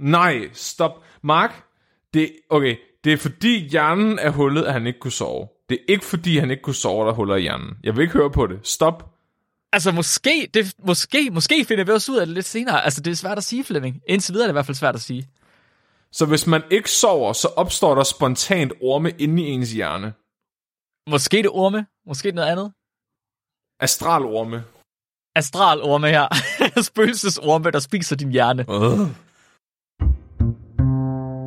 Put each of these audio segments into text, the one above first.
Nej, stop. Mark, det, okay, det er fordi hjernen er hullet, at han ikke kunne sove. Det er ikke fordi, han ikke kunne sove, der er huller i hjernen. Jeg vil ikke høre på det. Stop. Altså, måske, det, måske, måske finder vi også ud af det lidt senere. Altså, det er svært at sige, Flemming. Indtil videre er det i hvert fald svært at sige. Så hvis man ikke sover, så opstår der spontant orme inde i ens hjerne. Måske det orme, måske noget andet. Astralorme. Astralorme her. Spøgelsesorme, der spiser din hjerne. Uh.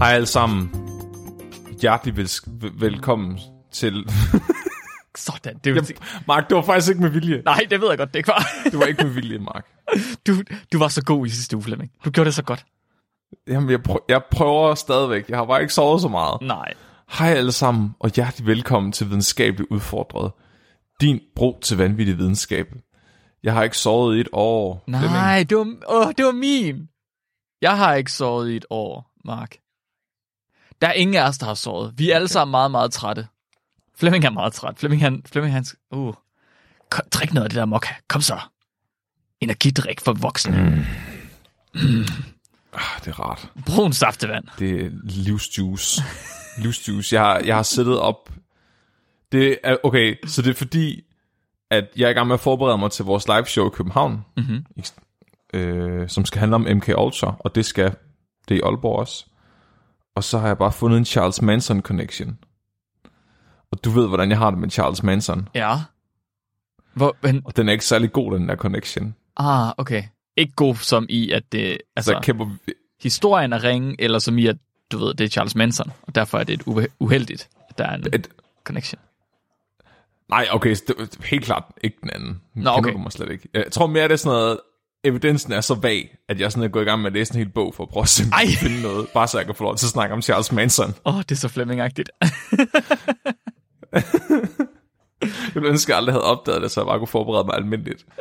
Hej alle sammen. Hjertelig vel- velkommen til... Sådan, det var... Mark, det var faktisk ikke med vilje. Nej, det ved jeg godt, det ikke var. Det var ikke med vilje, Mark. Du, du var så god i sidste uge, Flemming. Du gjorde det så godt. Jamen, jeg, prø- jeg prøver stadigvæk. Jeg har bare ikke sovet så meget. Nej. Hej alle sammen, og hjertelig velkommen til Videnskabeligt Udfordret. Din bro til vanvittig videnskab. Jeg har ikke sovet i et år. Nej, det var, åh, det var min. Jeg har ikke sovet i et år, Mark. Der er ingen af os, der har sovet. Vi er alle sammen meget, meget trætte. Flemming er meget træt. Flemming, han, Flemming, han, uh. Kom, drik noget af det der mokka. Kom så. Energidrik for voksne. Mm. Ah, det er rart. Brun saftevand. Det er livsjuice. livsjuice. Jeg har, jeg har siddet op... Det er, okay, så det er fordi, at jeg er i gang med at forberede mig til vores live show i København, Mm-hmm. øh, som skal handle om MK Ultra, og det skal det er i Aalborg også. Og så har jeg bare fundet en Charles Manson connection. Og du ved, hvordan jeg har det med Charles Manson. Ja. Hvor, men, Og den er ikke særlig god, den der connection. ah, okay. Ikke god som i, at det, Altså, kæmper... historien er ringe, eller som i, at du ved, det er Charles Manson, og derfor er det et uhe- uheldigt, at der er en Et, connection. nej, okay, det, helt klart ikke den anden. Den Nå, kender okay. du mig slet ikke. Jeg tror mere, det er sådan noget... Evidensen er så vag, at jeg sådan er gået i gang med at læse en hel bog for at prøve at Ej. finde noget. Bare så jeg kan få lov til at snakke om Charles Manson. Åh, oh, det er så Flemming-agtigt. Jeg ville ønske, at jeg aldrig havde opdaget det, så jeg bare kunne forberede mig almindeligt.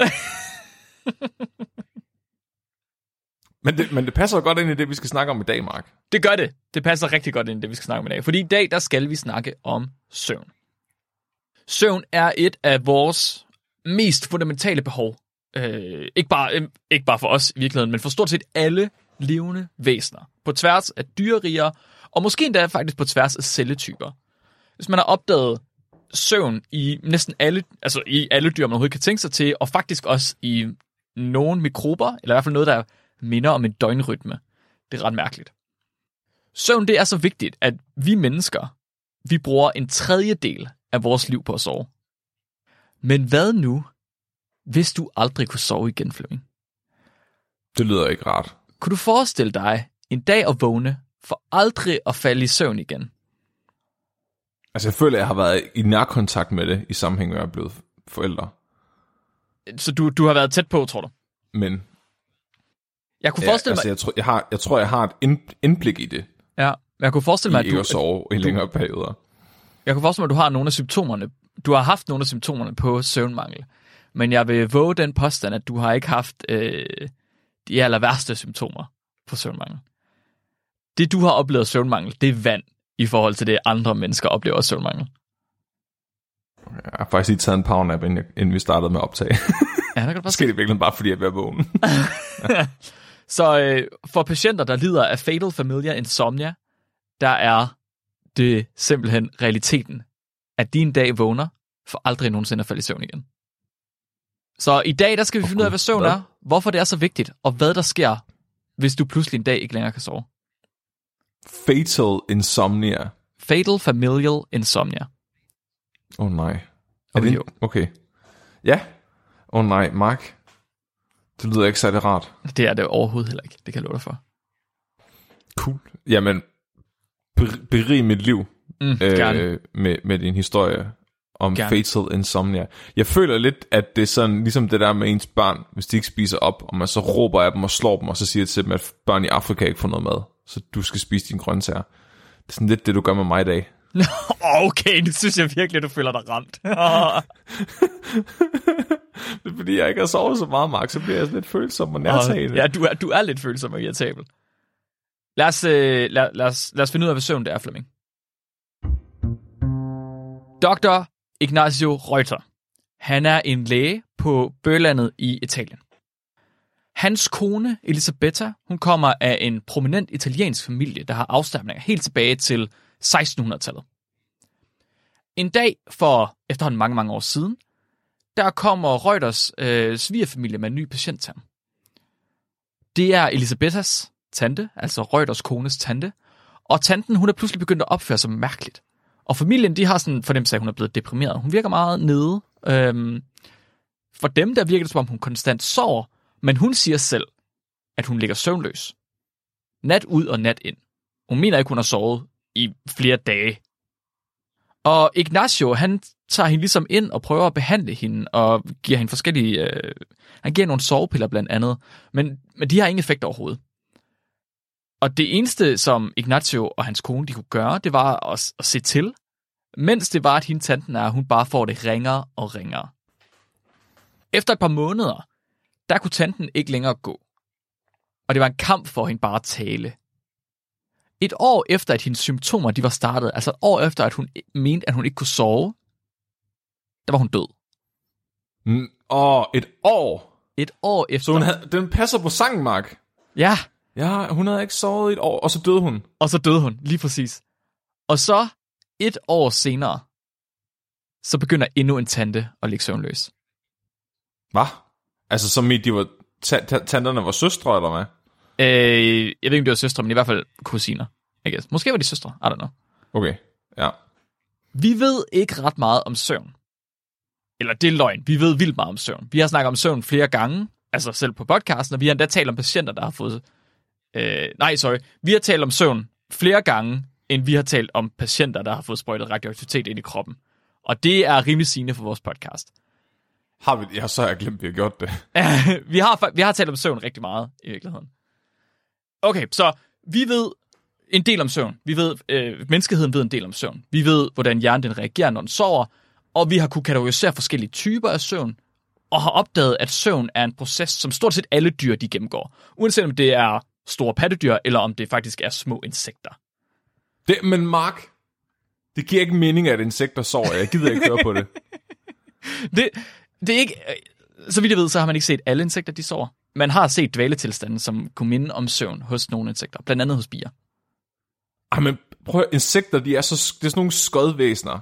men, det, men det passer godt ind i det, vi skal snakke om i dag, Mark. Det gør det. Det passer rigtig godt ind i det, vi skal snakke om i dag. Fordi i dag, der skal vi snakke om søvn. Søvn er et af vores mest fundamentale behov. Øh, ikke, bare, øh, ikke bare for os i virkeligheden, men for stort set alle levende væsener. På tværs af dyreriger, og måske endda faktisk på tværs af celletyper. Hvis man har opdaget søvn i næsten alle, altså i alle dyr, man overhovedet kan tænke sig til, og faktisk også i nogle mikrober, eller i hvert fald noget, der minder om en døgnrytme. Det er ret mærkeligt. Søvn det er så vigtigt, at vi mennesker, vi bruger en tredjedel af vores liv på at sove. Men hvad nu, hvis du aldrig kunne sove igen, Flemming? Det lyder ikke rart. Kunne du forestille dig en dag at vågne, for aldrig at falde i søvn igen? Altså, jeg føler, at jeg har været i nærkontakt med det i sammenhæng med, at jeg er blevet forældre. Så du, du har været tæt på, tror du? Men Jeg kunne ja, forestille altså, mig, jeg, tror, jeg, har, jeg tror, jeg har et ind, indblik i det, ja, jeg kunne forestille mig, at ikke du, at sove i længere perioder. jeg kunne forestille mig, at du har nogle af symptomerne. Du har haft nogle af symptomerne på søvnmangel. Men jeg vil våge den påstand, at du har ikke haft øh, de aller værste symptomer på søvnmangel. Det, du har oplevet søvnmangel, det er vand i forhold til det, andre mennesker oplever af søvnmangel. Jeg har faktisk lige taget en powernap, inden, jeg, inden vi startede med at optage. Ja, der kan Måske det virkelig bare, fordi jeg er at vågne. Så øh, for patienter, der lider af fatal familiar insomnia, der er det simpelthen realiteten, at de en dag vågner, for aldrig nogensinde at falde i søvn igen. Så i dag, der skal vi finde ud af, hvad søvn er, hvorfor det er så vigtigt, og hvad der sker, hvis du pludselig en dag ikke længere kan sove. Fatal insomnia. Fatal familial insomnia. Åh oh, nej. Er Oh, det. Okay. Ja. Åh oh, nej, Mark. Det lyder ikke særlig rart. Det er det overhovedet heller ikke, det kan jeg love dig for. Cool. Jamen, ber- berig mit liv Mm, øh, gerne. med, med din historie om Gerne. fatal insomnia. Jeg føler lidt, at det er sådan, ligesom det der med ens børn, hvis de ikke spiser op, og man så råber af dem og slår dem, og så siger til dem, at børn i Afrika ikke får noget mad, så du skal spise dine grøntsager. Det er sådan lidt det, du gør med mig i dag. Okay, det synes jeg virkelig, du føler dig ramt. Det er fordi, jeg ikke har sovet så meget, Mark, så bliver jeg lidt følsom og nærtagende. ja, du er, du er lidt følsom og irritabel. Lad os, øh, lad, lad, os, lad os finde ud af, hvad søvn det er, Flemming. Dr. Ignacio Reuter. Han er en læge på Bølandet i Italien. Hans kone, Elisabetta, hun kommer af en prominent italiensk familie, der har afstamninger helt tilbage til 1600-tallet. En dag for efterhånden mange, mange år siden, der kommer Reuters øh, svigerfamilie med en ny patient til ham. Det er Elisabethas tante, altså Reuters kones tante, og tanten, hun er pludselig begyndt at opføre sig mærkeligt. Og familien, de har sådan en fornemmelse af, at hun er blevet deprimeret. Hun virker meget nede. Øhm, for dem, der virker det, som om hun konstant sover, men hun siger selv, at hun ligger søvnløs. Nat ud og nat ind. Hun mener ikke, hun har sovet i flere dage. Og Ignacio, han tager hende ligesom ind og prøver at behandle hende, og giver hende forskellige... Øh, han giver nogle sovepiller blandt andet, men, men de har ingen effekt overhovedet. Og det eneste, som Ignacio og hans kone de kunne gøre, det var at, at se til, mens det var, at hende tanten er, hun bare får det ringere og ringere. Efter et par måneder, der kunne tanten ikke længere gå. Og det var en kamp for hende bare at tale. Et år efter, at hendes symptomer de var startet, altså et år efter, at hun mente, at hun ikke kunne sove, der var hun død. Mm, Åh, et år. Et år efter. Så hun havde, den passer på sangen, Mark. Ja, Ja, hun havde ikke sovet i et år, og så døde hun. og så døde hun, lige præcis. Og så, et år senere, så begynder endnu en tante at ligge søvnløs. Hvad? Altså, som i, de var, ta- ta- tanterne var søstre, eller hvad? Øh, jeg ved ikke, om det var søstre, men i hvert fald kusiner. I guess. Måske var de søstre, I don't know. Okay, ja. Vi ved ikke ret meget om søvn. Eller det er løgn. Vi ved vildt meget om søvn. Vi har snakket om søvn flere gange, altså selv på podcasten, og vi har endda talt om patienter, der har fået... Øh, nej, sorry. Vi har talt om søvn flere gange, end vi har talt om patienter, der har fået sprøjtet radioaktivitet ind i kroppen. Og det er rimelig sigende for vores podcast. Har vi, ja, så har jeg glemt, vi har gjort det. vi, har, vi har talt om søvn rigtig meget, i virkeligheden. Okay, så vi ved en del om søvn. Vi ved, øh, menneskeheden ved en del om søvn. Vi ved, hvordan hjernen den reagerer, når den sover. Og vi har kunne kategorisere forskellige typer af søvn. Og har opdaget, at søvn er en proces, som stort set alle dyr, de gennemgår. Uanset om det er store pattedyr, eller om det faktisk er små insekter. det. Men Mark, det giver ikke mening, at insekter sover. Jeg gider ikke høre på det. Det, det er ikke... øh, Så vidt jeg ved, så har man ikke set alle insekter, de sover. Man har set dvaletilstanden, som kunne minde om søvn hos nogle insekter. Blandt andet hos bier. Ej, men prøv at, insekter, de er, så, det er sådan nogle skodvæsener.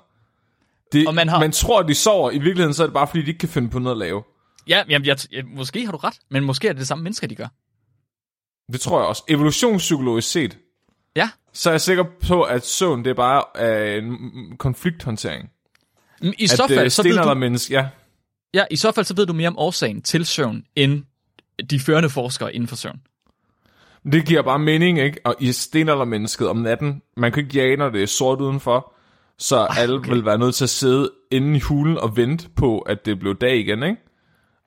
Det, Og man har- man tror, de sover. I virkeligheden, så er det bare, fordi de ikke kan finde på noget at lave. Ja, jamen, jeg, jeg, måske har du ret, men måske er det det samme mennesker, de gør. Det tror jeg også. Evolutionspsykologisk set, Ja, så er jeg sikker på, at søvn, det er bare øh, en konflikthåndtering. Men I At så fald, så ved du, stenaldermenneske, ja. ja, i så fald så ved du mere om årsagen til søvn, end de førende forskere inden for søvn. Det giver bare mening, ikke? Og i stenaldermennesket om natten, man kan ikke jage, når det er sort udenfor, så alle okay. vil være nødt til at sidde inde i hulen og vente på, at det blev dag igen, ikke?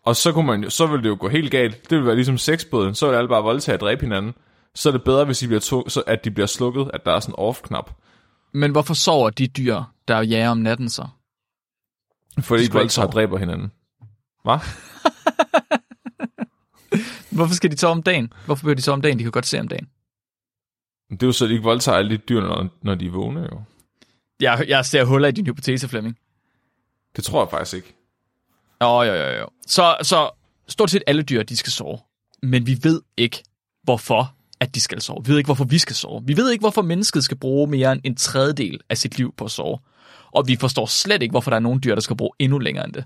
Og så, kunne man jo, så ville det jo gå helt galt. Det ville være ligesom sexbåden. Så ville alle bare voldtage og dræbe hinanden. Så er det bedre, hvis de bliver to, så at de bliver slukket, at der er sådan en off-knap. Men hvorfor sover de dyr, der jager om natten så? Fordi de voldtager og dræber hinanden. Hvad? Hvorfor skal de sove om dagen? Hvorfor behøver de sove om dagen? De kan godt se om dagen. Det er jo så, at de ikke voldtager alle de dyr, når, når de er vågne, jo. Jeg, jeg ser huller i din hypotese, Flemming. Det tror jeg faktisk ikke. Jo, jo, jo, jo. Så, så stort set alle dyr, de skal sove. Men vi ved ikke, hvorfor at de skal sove. Vi ved ikke, hvorfor vi skal sove. Vi ved ikke, hvorfor mennesket skal bruge mere end en tredjedel af sit liv på at sove. Og vi forstår slet ikke, hvorfor der er nogle dyr, der skal bruge endnu længere end det.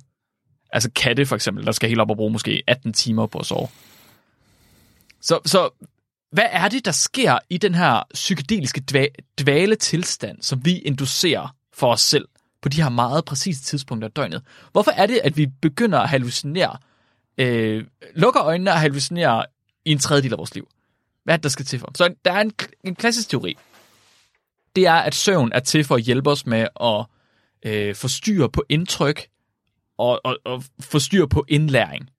Altså katte for eksempel, der skal helt op og bruge måske 18 timer på at sove. Så, så hvad er det, der sker i den her psykedeliske dvale tilstand, som vi inducerer for os selv på de her meget præcise tidspunkter af døgnet? Hvorfor er det, at vi begynder at hallucinere, øh, lukker øjnene og hallucinere i en tredjedel af vores liv? Hvad er det, der skal til for? Så der er en, en klassisk teori. Det er, at søvn er til for at hjælpe os med at øh, forstyrre på indtryk og, og, og forstyrre på indlæring.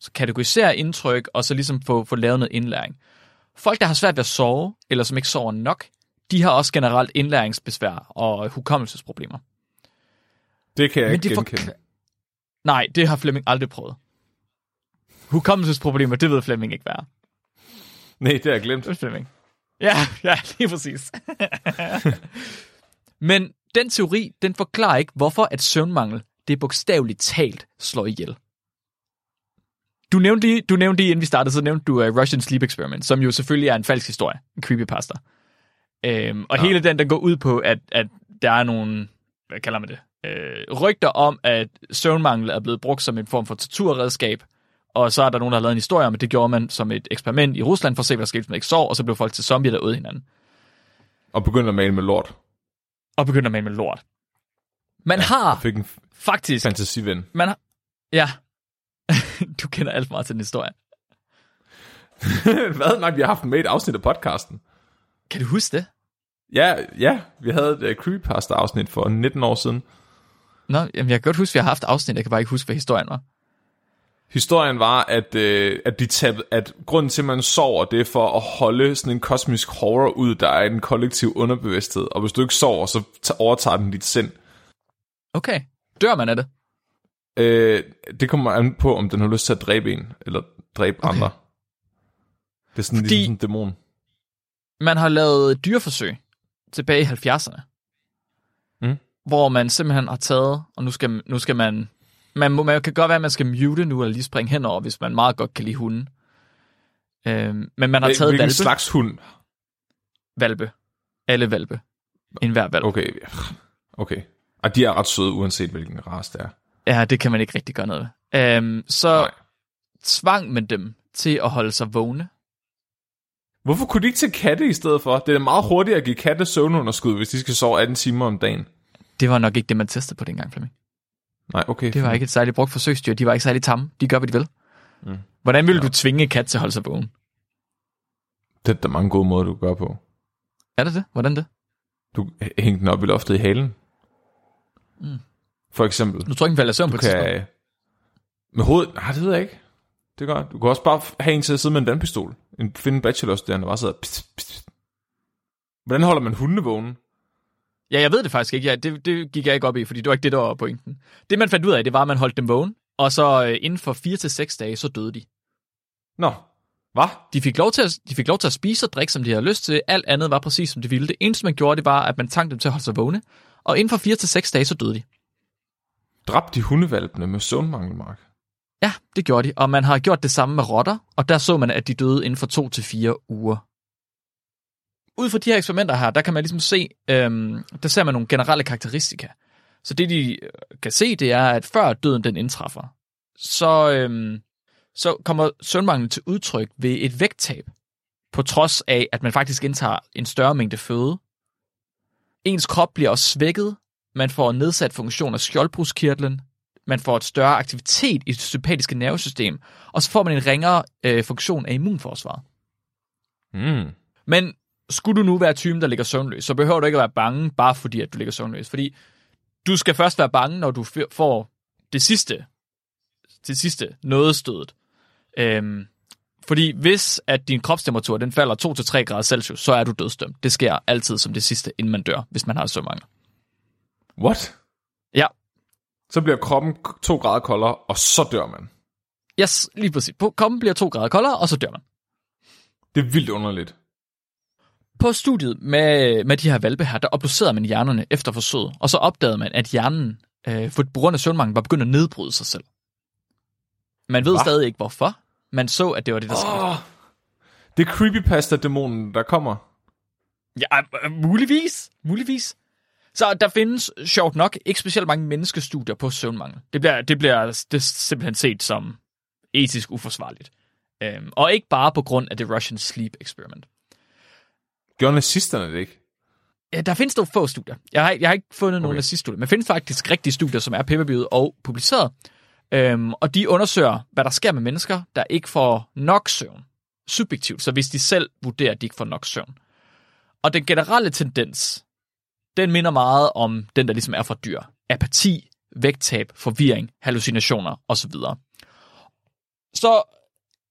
Så kategorisere indtryk, og så ligesom få, få lavet noget indlæring. Folk, der har svært ved at sove, eller som ikke sover nok, de har også generelt indlæringsbesvær og hukommelsesproblemer. Det kan jeg Men ikke det genkende. Nej, det har Flemming aldrig prøvet. Hukommelsesproblemer, det ved Flemming ikke være. Nej, det har jeg glemt. Det Flemming. Ja, ja, lige præcis. Men den teori, den forklarer ikke, hvorfor at søvnmangel, det bogstaveligt talt slår ihjel. Du nævnte lige, du nævnte lige inden vi startede, så nævnte du uh, Russian Sleep Experiment, som jo selvfølgelig er en falsk historie, en creepypasta. Øhm, og ja. hele den, den går ud på, at, at der er nogle, hvad kalder man det, øh, rygter om, at søvnmangel er blevet brugt som en form for torturredskab, og så er der nogen, der har lavet en historie om, at det gjorde man som et eksperiment i Rusland, for at se, hvad der skete, hvis man ikke sov, og så blev folk til zombier, der øde hinanden. Og begyndte at male med lort. Og begynder med med lort. Man ja, har fik en faktisk... fantasiven. Man har, ja, du kender alt for meget til den historie. Hvad? Nej, vi har haft med et afsnit af podcasten. Kan du huske det? Ja, ja, vi havde et uh, creepypasta-afsnit for 19 år siden. Nå, jamen, jeg kan godt huske, at vi har haft afsnit, jeg kan bare ikke huske, hvad historien var. Historien var, at, øh, at, de tabte, at grunden til, at man sover, det er for at holde sådan en kosmisk horror ud, der er i den kollektive underbevidsthed. Og hvis du ikke sover, så ta- overtager den dit sind. Okay, dør man af det? Øh, det kommer an på, om den har lyst til at dræbe en, eller dræbe Okay. andre. Det er sådan Fordi- ligesom sådan en dæmon. Man har lavet dyreforsøg tilbage i 70'erne, Mm. Hvor man simpelthen har taget, og nu skal, nu skal man, man, man kan godt være, at man skal mute nu, eller lige springe henover, hvis man meget godt kan lide hunden. Øhm, men man har taget Hvilken valpe. slags hund? valpe. Alle valpe. En hver valp. Okay, okay. Og de er ret søde, uanset hvilken race det er. Ja, det kan man ikke rigtig gøre noget ved. Øhm, så Nej. tvang man dem til at holde sig vågne. Hvorfor kunne de ikke tage katte i stedet for? Det er meget hurtigt at give katte søvnunderskud, hvis de skal sove 18 timer om dagen. Det var nok ikke det, man testede på dengang, Flemming. Nej, okay. Det var ikke et særligt brugt forsøgsdyr. De var ikke særlig tamme. De gør, hvad de vil. Mm. Hvordan vil du tvinge kat til at holde sig vågen? Det er der mange gode måder, du gør på. Er det det? Hvordan det? Du hænger den op i loftet i halen. Mm. For eksempel. Du tror ikke, den falder søvn på et kan... Med hovedet? Nej, det ved jeg ikke. Det godt. Du kan også bare have en til at sidde med en vandpistol. En, finde en bachelorstuderende, der bare sidder... Pst, pst. Hvordan holder man hundene vågne? Ja, jeg ved det faktisk ikke. Ja, det, det gik jeg ikke op i, fordi det var ikke det, der var pointen. Det, man fandt ud af, det var, at man holdt dem vågen, og så øh, inden for 4 til seks dage, så døde de. Nå, hvad? De fik, lov til at, de fik lov til at spise og drikke, som de havde lyst til. Alt andet var præcis, som de ville. Det eneste, man gjorde, det var, at man tvang dem til at holde sig vågne. Og inden for 4 til seks dage, så døde de. Dræbte de hundevalpene med søvnmangel, Mark? Ja, det gjorde de. Og man har gjort det samme med rotter, og der så man, at de døde inden for to til fire uger. Ud fra de her eksperimenter her, der kan man ligesom se, øhm, der ser man nogle generelle karakteristika. Så det, de øh, kan se, det er, at før døden den indtræffer, så, øhm, så kommer søvnmangel til udtryk ved et vægttab, på trods af, at man faktisk indtager en større mængde føde. Ens krop bliver også svækket, man får nedsat funktion af skjoldbruskkirtlen, man får et større aktivitet i det sympatiske nervesystem, og så får man en ringere øh, funktion af immunforsvaret. Mm. Men skulle du nu være typen, der ligger søvnløs, så behøver du ikke at være bange, bare fordi at du ligger søvnløs. Fordi du skal først være bange, når du får det sidste, det sidste nådestødet. Øhm, fordi hvis at din kropstemperatur den falder 2-3 grader Celsius, så er du dødsdømt. Det sker altid som det sidste, inden man dør, hvis man har søvnmangel. What? Ja, Så bliver kroppen k- to grader koldere, og så dør man. yes, lige præcis. Kommen bliver 2 grader koldere, og så dør man. Det er vildt underligt. På studiet med, med de her valpe her, der obducerede man hjernerne efter forsøget, og så opdagede man, at hjernen øh, for på grund af søvnmangel var begyndt at nedbryde sig selv. Man ved Hva? stadig ikke hvorfor. Man så, at det var det, der skete. Oh, det er creepypasta-dæmonen, der kommer. Ja, øh, muligvis. Muligvis. Så der findes, sjovt nok, ikke specielt mange menneskestudier på søvnmangel. Det bliver, det bliver det simpelthen set som etisk uforsvarligt. Øhm, og ikke bare på grund af det Russian Sleep Experiment. Gjorde nazisterne det ikke? Ja, der findes dog få studier. Jeg har, jeg har ikke fundet okay. nogen Okay. af sidste studier, men findes faktisk rigtige studier, som er peer og publiceret. Øhm, og de undersøger, hvad der sker med mennesker, der ikke får nok søvn. Subjektivt, så hvis de selv vurderer, at de ikke får nok søvn. Og den generelle tendens, den minder meget om den, der ligesom er fra dyr. apati, vægttab, forvirring, hallucinationer osv. Så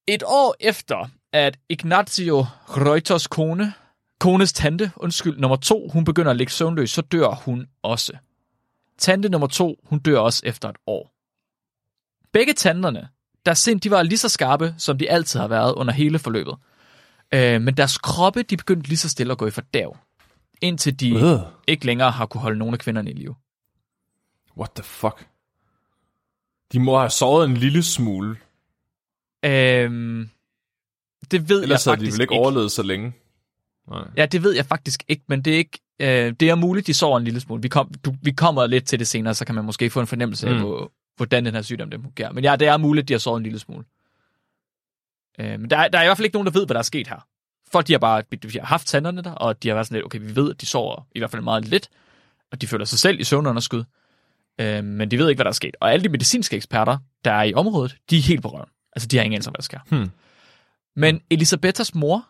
et år efter, at Ignacio Reuters kone, kones tante, undskyld, nummer to, hun begynder at ligge søvnløs, så dør hun også. Tante nummer to, hun dør også efter et år. Begge tanterne, der sind, de var lige så skarpe, som de altid har været under hele forløbet. Øh, men deres kroppe, de begyndte lige så stille at gå i fordav, indtil de Øh. ikke længere har kunne holde nogle af kvinderne i live. What the fuck? De må have sovet en lille smule. Øhm, det ved Ellers jeg havde de faktisk vel ikke ikke. overlevet så længe. Nej. Ja, det ved jeg faktisk ikke, men det er ikke. Øh, det er muligt, de sover en lille smule. Vi, kom, du, vi kommer lidt til det senere, så kan man måske få en fornemmelse af, Mm. hvor, hvordan den her sygdom den fungerer. Men ja, det er muligt, de har sovet en lille smule. Øh, men der, er- der er i hvert fald ikke nogen, der ved, hvad der er sket her. Folk, de har bare de har haft tanderne der, og de har været sådan lidt, okay, vi ved, at de sover i hvert fald meget lidt, og de føler sig selv i søvnunderskud. Øh, men de ved ikke, hvad der er sket. Og alle de medicinske eksperter, der er i området, de er helt på røven. Altså, de har ingen anelse om, hvad der sker. Hmm. Men Elisabethas mor,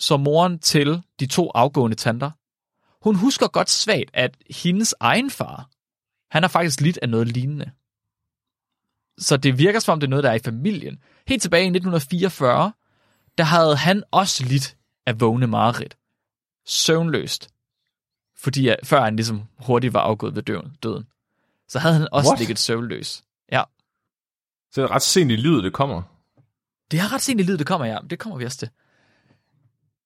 som moren til de to afgående tanter, hun husker godt svagt, at hendes egen far, han har faktisk lidt af noget lignende. Så det virker som om, det er noget, der er i familien. Helt tilbage i 1944, der havde han også lidt af vågne mareridt. Søvnløst. Fordi før han ligesom hurtigt var afgået ved døden. døden. Så havde han også What? ligget søvnløs. Ja. Så det er ret sent i livet, det kommer. Det er ret sent i livet, det kommer, ja. Det kommer vi også til.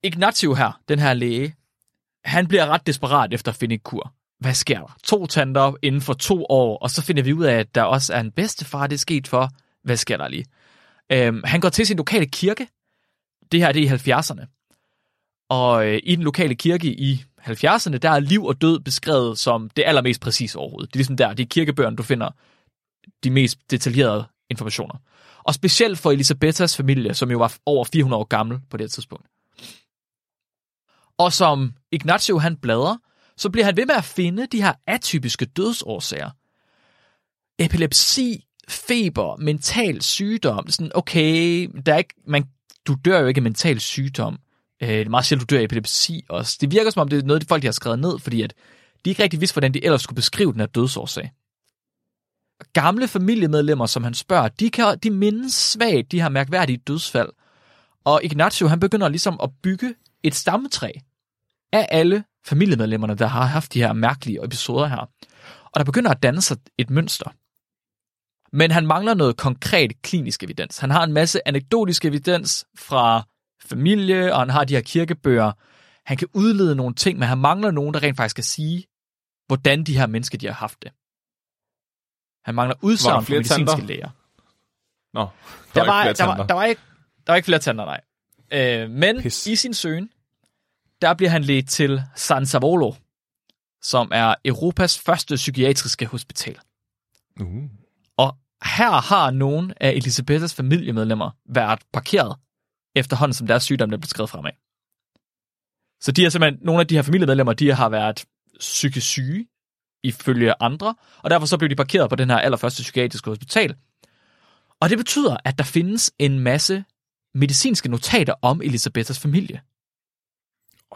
Ignacio her, den her læge, han bliver ret desperat efter at finde en kur. Hvad sker der? To tanter inden for to år, og så finder vi ud af, at der også er en bedstefar, det er sket for. Hvad sker der lige? Øhm, han går til sin lokale kirke. Det her det er i 70'erne. Og øh, i den lokale kirke i 70'erne, der er liv og død beskrevet som det allermest præcise overhovedet. Det er ligesom der, det er kirkebøgerne, du finder de mest detaljerede informationer. Og specielt for Elisabethas familie, som jo var over 400 år gammel på det her tidspunkt. Og som Ignacio han bladrer, så bliver han ved med at finde de her atypiske dødsårsager. Epilepsi, feber, mental sygdom. Sådan, okay, der er ikke, man, du dør jo ikke af mental sygdom. Øh, det er meget sjældent, du dør af epilepsi også. Det virker som om, det er noget, de folk de har skrevet ned, fordi at de ikke rigtig vidste, hvordan de ellers skulle beskrive den her dødsårsag gamle familiemedlemmer, som han spørger, de, kan, de mindes svagt de her mærkværdige dødsfald. Og Ignacio, han begynder ligesom at bygge et stammetræ af alle familiemedlemmerne, der har haft de her mærkelige episoder her. Og der begynder at danne sig et mønster. Men han mangler noget konkret klinisk evidens. Han har en masse anekdotisk evidens fra familie, og han har de her kirkebøger. Han kan udlede nogle ting, men han mangler nogen, der rent faktisk kan sige, hvordan de her mennesker de har haft det. Han mangler Var udsagn der fra medicinske tanter? læger. Nå, der, Der var, var, ikke der, var, tanter. der, var ikke, der var ikke flere tanter, nej. Øh, men Pis. i sin søgen, der bliver han ledt til San Savolo, som er Europas første psykiatriske hospital. Uh. Og her har nogle af Elisabethas familiemedlemmer været parkeret, efterhånden som deres sygdom er blevet skrevet fremad. Så de er simpelthen, nogle af de her familiemedlemmer, de har været psykisk syge, ifølge andre, og derfor så blev de parkeret på den her allerførste psykiatriske hospital. Og det betyder, at der findes en masse medicinske notater om Elisabethas familie.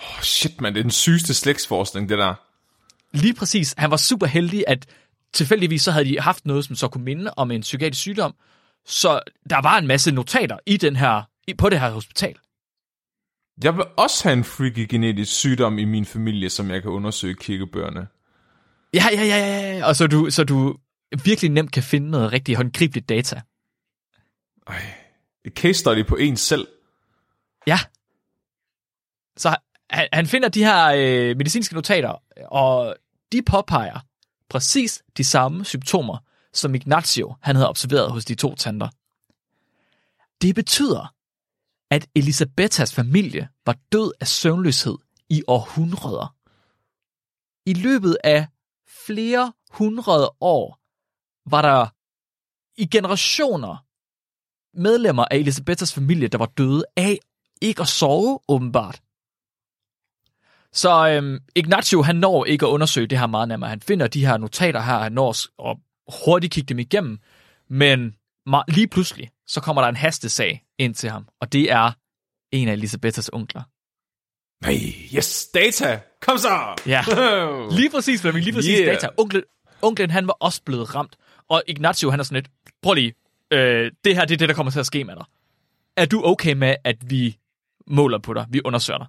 Oh, shit, man, det er den sygeste slægtsforskning, det der. Lige præcis. Han var super heldig, at tilfældigvis så havde de haft noget, som så kunne minde om en psykiatrisk sygdom. Så der var en masse notater i den her, på det her hospital. Jeg vil også have en freaky genetisk sygdom i min familie, som jeg kan undersøge kirkebøgerne. Ja, ja, ja, ja, ja. Og så du, så du virkelig nemt kan finde noget rigtig håndgribeligt data. Ej. Et case study på en selv. Ja. Så han, han finder de her øh, medicinske notater, og de påpeger præcis de samme symptomer, som Ignacio han havde observeret hos de to tanter. Det betyder, at Elisabethas familie var død af søvnløshed i århundreder. I løbet af flere hundrede år var der i generationer medlemmer af Elisabethas familie, der var døde af ikke at sove, åbenbart. Så øhm, Ignacio, han når ikke at undersøge det her meget nærmere. Han finder de her notater her, han når at hurtigt kigge dem igennem, men lige pludselig, så kommer der en hastesag ind til ham, og det er en af Elisabethas onkler. Nej, yes, data. Kom så. Ja. Lige præcis, Flemming, lige præcis Yeah. yeah. data. Onkel, onklen han var også blevet ramt, og Ignacio han er sådan lidt, prøv lige, øh, det her det er det, der kommer til at ske med dig. Er du okay med, at vi måler på dig, vi undersøger dig?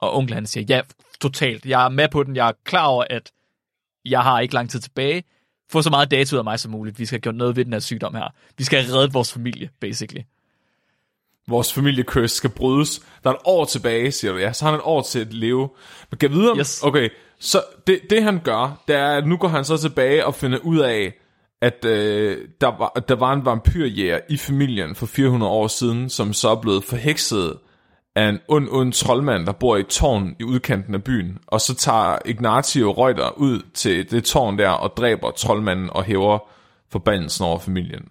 Og onklen han siger, ja, totalt, jeg er med på den, jeg er klar over, at jeg har ikke lang tid tilbage, få så meget data ud af mig som muligt, vi skal gøre noget ved den her sygdom her. Vi skal redde vores familie, basically. Vores familiekøs skal brydes. Der er et år tilbage, siger du. Ja, så har han et år til at leve. Men kan jeg vide om... Yes. Okay, så det, det han gør, det er, at nu går han så tilbage og finder ud af, at øh, der, var, der var en vampyrjæger i familien for 400 år siden, som så er blevet forhekset af en ond, ond troldmand, der bor i et tårn i udkanten af byen. Og så tager Ignatio Reuter ud til det tårn der og dræber troldmanden og hæver forbandelsen over familien.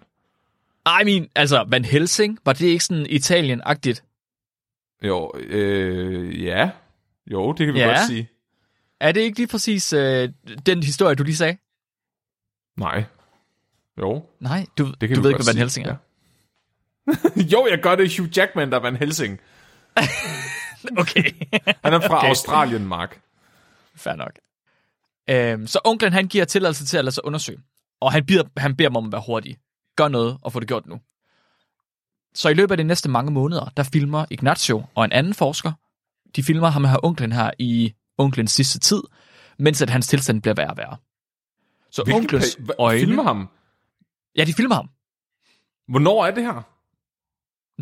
I mean, altså, Van Helsing, var det ikke sådan Italien-agtigt? Jo, øh, ja. Jo, det kan vi Ja. godt sige. Er det ikke lige præcis øh, den historie, du lige sagde? Nej. Jo, Nej, du, det kan du vi ved ikke, hvad Van. Helsing er. Ja. jo, jeg gør det Hugh Jackman, der er Van Helsing. Okay, Han er fra Okay. Australien, Mark. fair nok. Øhm, så onklen, han giver tilladelse til at lade sig undersøge. Og han beder, han beder dem om at være hurtig. Gør noget og få det gjort nu. Så i løbet af de næste mange måneder, der filmer Ignacio og en anden forsker, de filmer ham her onklen her i onklens sidste tid, mens at hans tilstand bliver værre og værre. Så Hvilken onklens øjne... Filmer ham? Ja, de filmer ham. Hvornår er det her?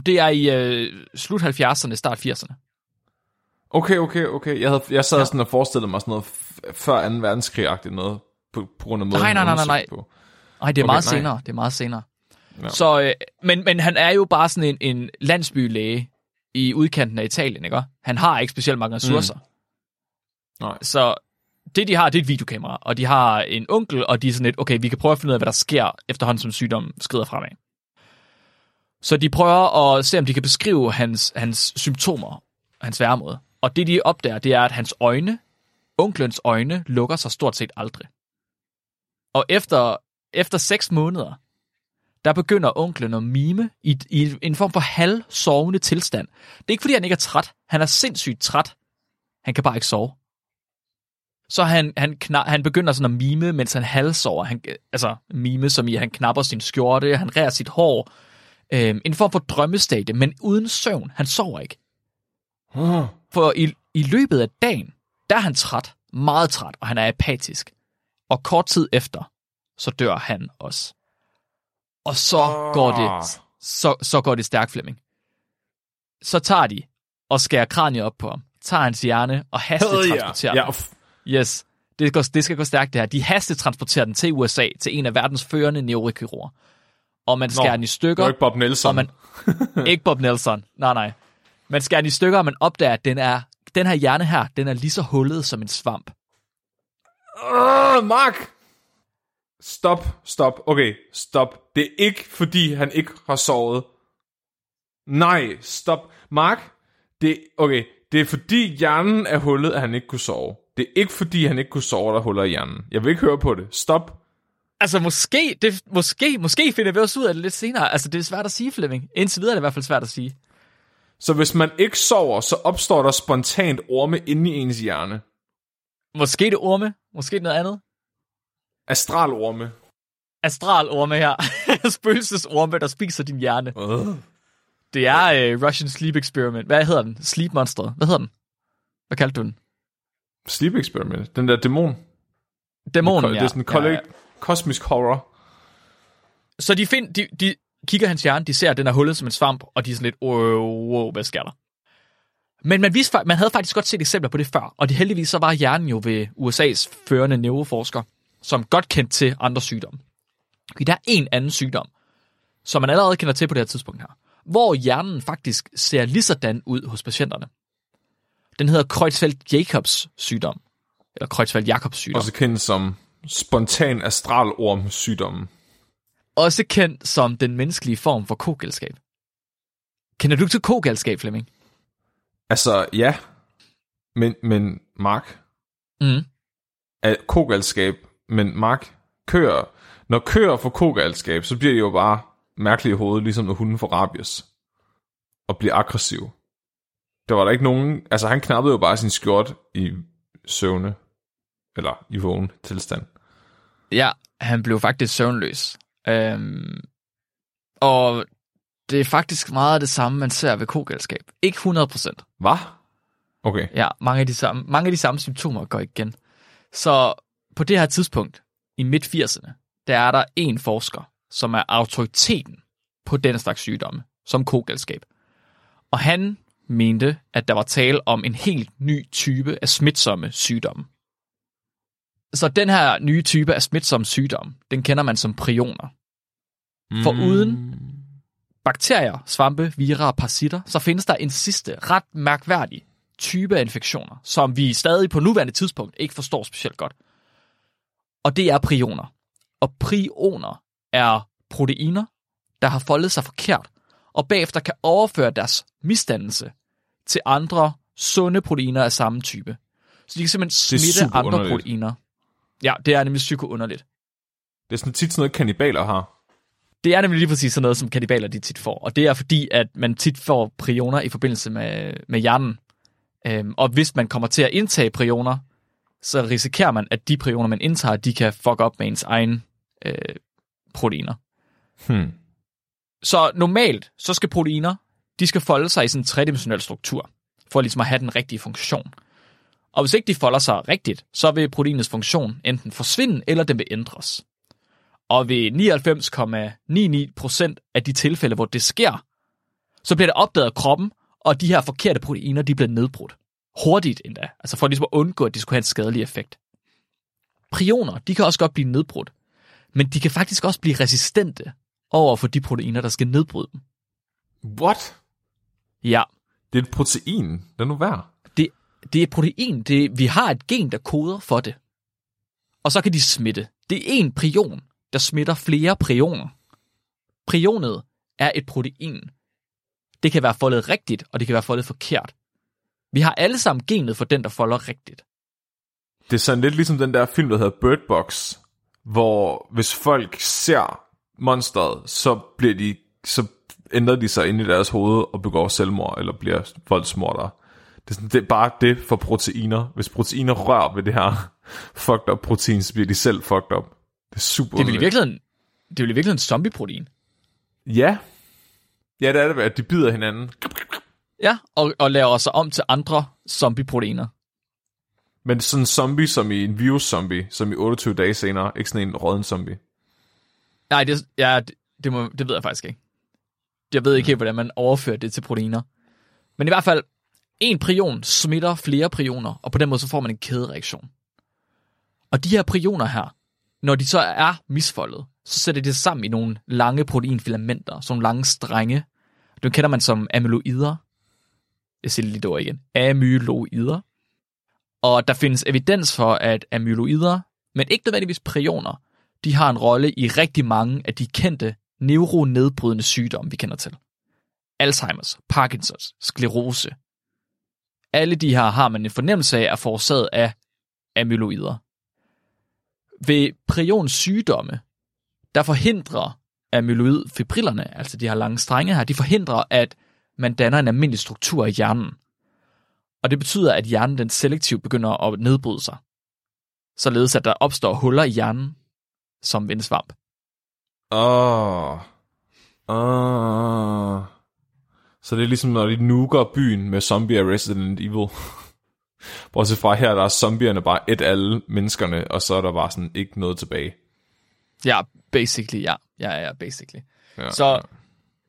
Det er i øh, slut 70'erne, start 80'erne. Okay, okay, okay. Jeg, havde, jeg sad Ja. sådan og forestillede mig sådan noget før 2. verdenskrig noget, på, på grund af måden, Nej, nej, nej, nej, nej. På. Nej, det er Okay, meget nej. senere. Det er meget senere. Ja. Så, øh, men, men han er jo bare sådan en, en landsbylæge i udkanten af Italien, ikke? Han har ikke specielt mange ressourcer. Mm. Nej. Så det, de har, det er et videokamera, og de har en onkel, og de er sådan lidt, okay, vi kan prøve at finde ud af, hvad der sker, efterhånden som sygdommen skrider fremad. Så de prøver at se, om de kan beskrive hans, hans symptomer, hans væremåde. Og det, de opdager, det er, at hans øjne, onklens øjne, lukker sig stort set aldrig. Og efter, efter seks måneder, der begynder onklen at mime i, i en form for halvsovende tilstand. Det er ikke, fordi han ikke er træt. Han er sindssygt træt. Han kan bare ikke sove. Så han, han, kna- han begynder sådan at mime, mens han halvsover. Han, altså mime, som i, han knapper sin skjorte, han rærer sit hår. Øhm, en form for drømmestadie, men uden søvn. Han sover ikke. Oh. For i, i løbet af dagen, der er han træt, meget træt, og han er apatisk. Og kort tid efter, så dør han også. Og så Ah. går det, så, så går det stærkt, Flemming. Så tager de og skærer kraniet op på ham, tager hans hjerne og hastetransporterer. Ja, f- Yes, det, går, det skal gå stærkt det her. De hastetransporterer den til USA, til en af verdens førende neurokirurger. Og man skærer Nå, den i stykker. ikke Bob Nelson. Og man, ikke Bob Nelson. Nej, nej. Man skærer den i stykker, og man opdager, at den, er, den her hjerne her, den er lige så hullet som en svamp. Uh, Mark! Stop, stop. Okay, stop. Det er ikke, fordi han ikke har sovet. Nej, stop. Mark, det, okay, det er fordi hjernen er hullet, at han ikke kunne sove. Det er ikke fordi, han ikke kunne sove, der er huller i hjernen. Jeg vil ikke høre på det. Stop. Altså, måske, det, måske, måske finder vi også ud af det lidt senere. Altså, det er svært at sige, Flemming. Indtil videre er det i hvert fald svært at sige. Så hvis man ikke sover, så opstår der spontant orme inde i ens hjerne. Måske det orme, måske noget andet. Astralorme. Astralorme her. Spøgelsesorme, der spiser din hjerne. Uh. Det er uh, Russian Sleep Experiment. Hvad hedder den? Sleep Monster. Hvad hedder den? Hvad kaldte du den? Sleep Experiment. Den der dæmon. Dæmonen, Det ja. er sådan en kollek- ja, ja. Kosmisk horror. Så de, find, de, de kigger hans hjerne, de ser, at den er hullet som en svamp, og de er sådan lidt, wow, wow hvad sker der? Men man, vidste, man havde faktisk godt set eksempler på det før, og det heldigvis så var hjernen jo ved USA's førende neuroforsker, som godt kendte til andre sygdomme. Fordi der er en anden sygdom, som man allerede kender til på det her tidspunkt her, hvor hjernen faktisk ser lige sådan ud hos patienterne. Den hedder Creutzfeldt-Jacobs sygdom, eller Creutzfeldt-Jacobs sygdom. Også kendt som spontan astralorm sygdommen. også kendt som den menneskelige form for kogalskab. Kender du til kogalskab, Flemming? Altså, ja. Men, men Mark, Mm. er kogalskab, men Mark, køer, når køer får kogalskab, så bliver de jo bare mærkelige i hovedet, ligesom når hunden får rabies. Og bliver aggressiv. Der var der ikke nogen, altså han knappede jo bare sin skjort i søvne, eller i vågen tilstand. Ja, han blev faktisk søvnløs. Øhm, og det er faktisk meget af det samme, man ser ved kogalskab. Ikke 100%. Hvad? Okay. Ja, mange af de samme, mange af de samme symptomer går igen. Så på det her tidspunkt, i midt-80'erne, der er der en forsker, som er autoriteten på den slags sygdomme, som kogalskab. Og han mente, at der var tale om en helt ny type af smitsomme sygdomme. Så den her nye type af smitsomme sygdom, den kender man som prioner. For uden bakterier, svampe, virer og parasitter, så findes der en sidste ret mærkværdig type af infektioner, som vi stadig på nuværende tidspunkt ikke forstår specielt godt. Og det er prioner. Og prioner er proteiner, der har foldet sig forkert, og bagefter kan overføre deres misdannelse til andre sunde proteiner af samme type. Så de kan simpelthen smitte andre underligt. proteiner. Ja, det er nemlig psykounderligt. Det er sådan tit sådan noget, kannibaler har. Det er nemlig lige præcis sådan noget, som kannibaler de tit får. Og det er fordi, at man tit får prioner i forbindelse med, med hjernen. Øhm, og hvis man kommer til at indtage prioner, så risikerer man, at de prioner, man indtager, de kan fuck op med ens egen øh, proteiner. Hmm. Så normalt, så skal proteiner, de skal folde sig i sådan en tredimensionel struktur, for ligesom at have den rigtige funktion. Og hvis ikke de folder sig rigtigt, så vil proteinets funktion enten forsvinde, eller den vil ændres. Og ved 99,99% af de tilfælde, hvor det sker, så bliver det opdaget af kroppen, og de her forkerte proteiner, de bliver nedbrudt. Hurtigt endda, altså for ligesom at undgå, at de skulle have en skadelig effekt. Prioner, de kan også godt blive nedbrudt, men de kan faktisk også blive resistente over for de proteiner, der skal nedbryde dem. What? Ja, Det er et protein. Det er nu værd det, er protein. Det, vi har et gen, der koder for det. Og så kan de smitte. Det er en prion, der smitter flere prioner. Prionet er et protein. Det kan være foldet rigtigt, og det kan være foldet forkert. Vi har alle sammen genet for den, der folder rigtigt. Det er sådan lidt ligesom den der film, der hedder Bird Box, hvor hvis folk ser monsteret, så bliver de, så ændrer de sig ind i deres hoved og begår selvmord, eller bliver voldsmordere. Det er, sådan, det er bare det for proteiner. Hvis proteiner rører ved det her fucked up protein, så bliver de selv fucked up. Det er super Det er vel i virkeligheden, det er vel i virkeligheden zombie-protein. Ja. Ja, det er det, at de bider hinanden. Ja, og, og laver sig om til andre zombie-proteiner. Men sådan en zombie som i en virus-zombie, som i 28 dage senere, ikke sådan en rådden zombie. Nej, det, ja, det, det, må, det ved jeg faktisk ikke. Jeg ved ikke helt, hvordan man overfører det til proteiner. Men i hvert fald, en prion smitter flere prioner, og på den måde så får man en kædereaktion. Og de her prioner her, når de så er misfoldet, så sætter de sig sammen i nogle lange proteinfilamenter, sådan nogle lange strenge. Dem kender man som amyloider. Jeg siger lige det igen. Amyloider. Og der findes evidens for, at amyloider, men ikke nødvendigvis prioner, de har en rolle i rigtig mange af de kendte neuronedbrydende sygdomme, vi kender til. Alzheimer's, Parkinsons, sklerose. Alle de her har man en fornemmelse af er forårsaget af amyloider. Ved prions sygdomme, der forhindrer amyloidfibrillerne, altså de her lange strenge her, de forhindrer, at man danner en almindelig struktur i hjernen. Og det betyder, at hjernen den selektivt begynder at nedbryde sig. Således at der opstår huller i hjernen, som vindsvamp. Åh. Åh. Så det er ligesom, når de nuker byen med zombie af Resident Evil. Bortset fra her, der er zombierne bare et alle menneskerne, og så er der bare sådan ikke noget tilbage. Ja, basically, ja. Ja, ja, basically. Ja. Så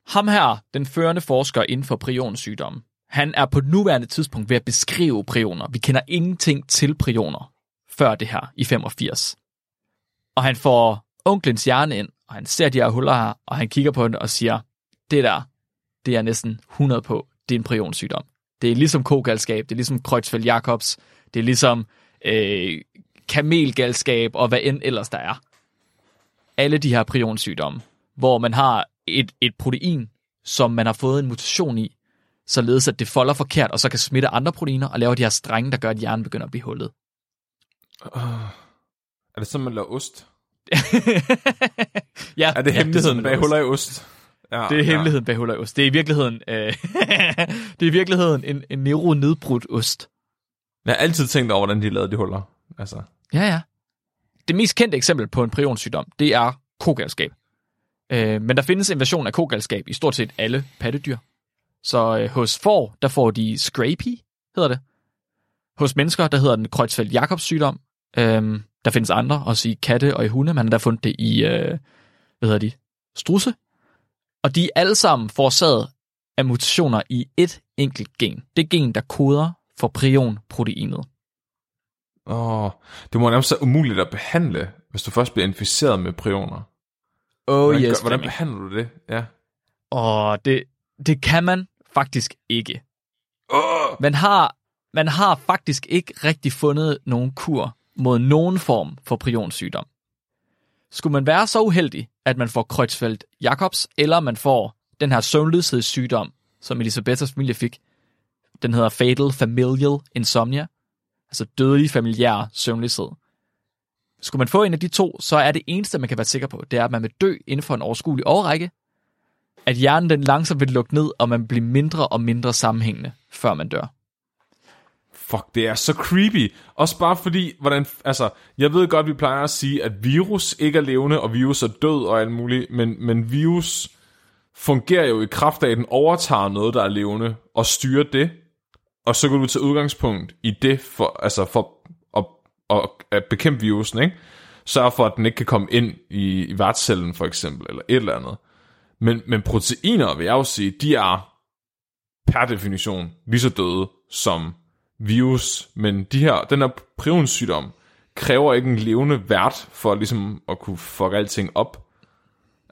ham her, den førende forsker inden for prionsygdomme, han er på nuværende tidspunkt ved at beskrive prioner. Vi kender ingenting til prioner før det her i 85. Og han får onklens hjerne ind, og han ser de her huller her, og han kigger på den og siger, det der, det er næsten 100 på, det er en prionsygdom. Det er ligesom kogalskab, det er ligesom Kreutzfeldt Jacobs, det er ligesom øh, kamelgalskab og hvad end ellers der er. Alle de her prionsygdomme, hvor man har et, et protein, som man har fået en mutation i, således at det folder forkert, og så kan smitte andre proteiner og lave de her strenge, der gør, at hjernen begynder at blive hullet. Er det sådan, man laver ost? ja, Er det ja, hemmeligheden bag huller i ost? Ja, Det er hemmeligheden bag huller i ost. Det er i virkeligheden, øh, det er i virkeligheden en, en neuronedbrudt ost. Ja. Jeg har altid tænkt over, hvordan de lavede de huller. Altså, Ja, ja. det mest kendte eksempel på en prionsygdom, det er kogalskab. Øh, men der findes en version af kogalskab i stort set alle pattedyr. Så øh, hos får, der får de scrapie, hedder det. Hos mennesker, der hedder den Creutzfeldt-Jakobs sygdom. Øh, der findes andre, også i katte og i hunde. Man har der fundet det i, øh, hvad hedder de, strusse. Og de er alle sammen forårsaget af mutationer i et enkelt gen. Det gen, der koder for prionproteinet. Åh, oh, det må nærmest være umuligt at behandle, hvis du først bliver inficeret med prioner. Oh Hvordan, yes, gør- hvordan behandler du det? Ja. Og det, det kan man faktisk ikke. Oh! Man har, man har faktisk ikke rigtig fundet nogen kur mod nogen form for prionsygdom. Skulle man være så uheldig, at man får Creutzfeldt-Jakobs, eller man får den her søvnløshedssygdom, som Elisabeths familie fik, den hedder Fatal Familial Insomnia, altså dødelig familiær søvnløshed. Skulle man få en af de to, så er det eneste, man kan være sikker på, det er, at man vil dø inden for en overskuelig årrække, at hjernen den langsomt vil lukke ned, og man bliver mindre og mindre sammenhængende, før man dør. Fuck, det er så creepy. Også bare fordi, hvordan, altså, jeg ved godt, vi plejer at sige, at virus ikke er levende, og virus er død og alt muligt, men, men virus fungerer jo i kraft af, at den overtager noget, der er levende, og styrer det, og så kan du tage udgangspunkt i det, for, altså for at, at, at bekæmpe virusen, ikke? Sørg for, at den ikke kan komme ind i, i værtscellen, for eksempel, eller et eller andet. Men, men proteiner, vil jeg jo sige, de er per definition lige så døde som virus, men de her, den her prionsygdom kræver ikke en levende vært for ligesom at kunne fuck alting op.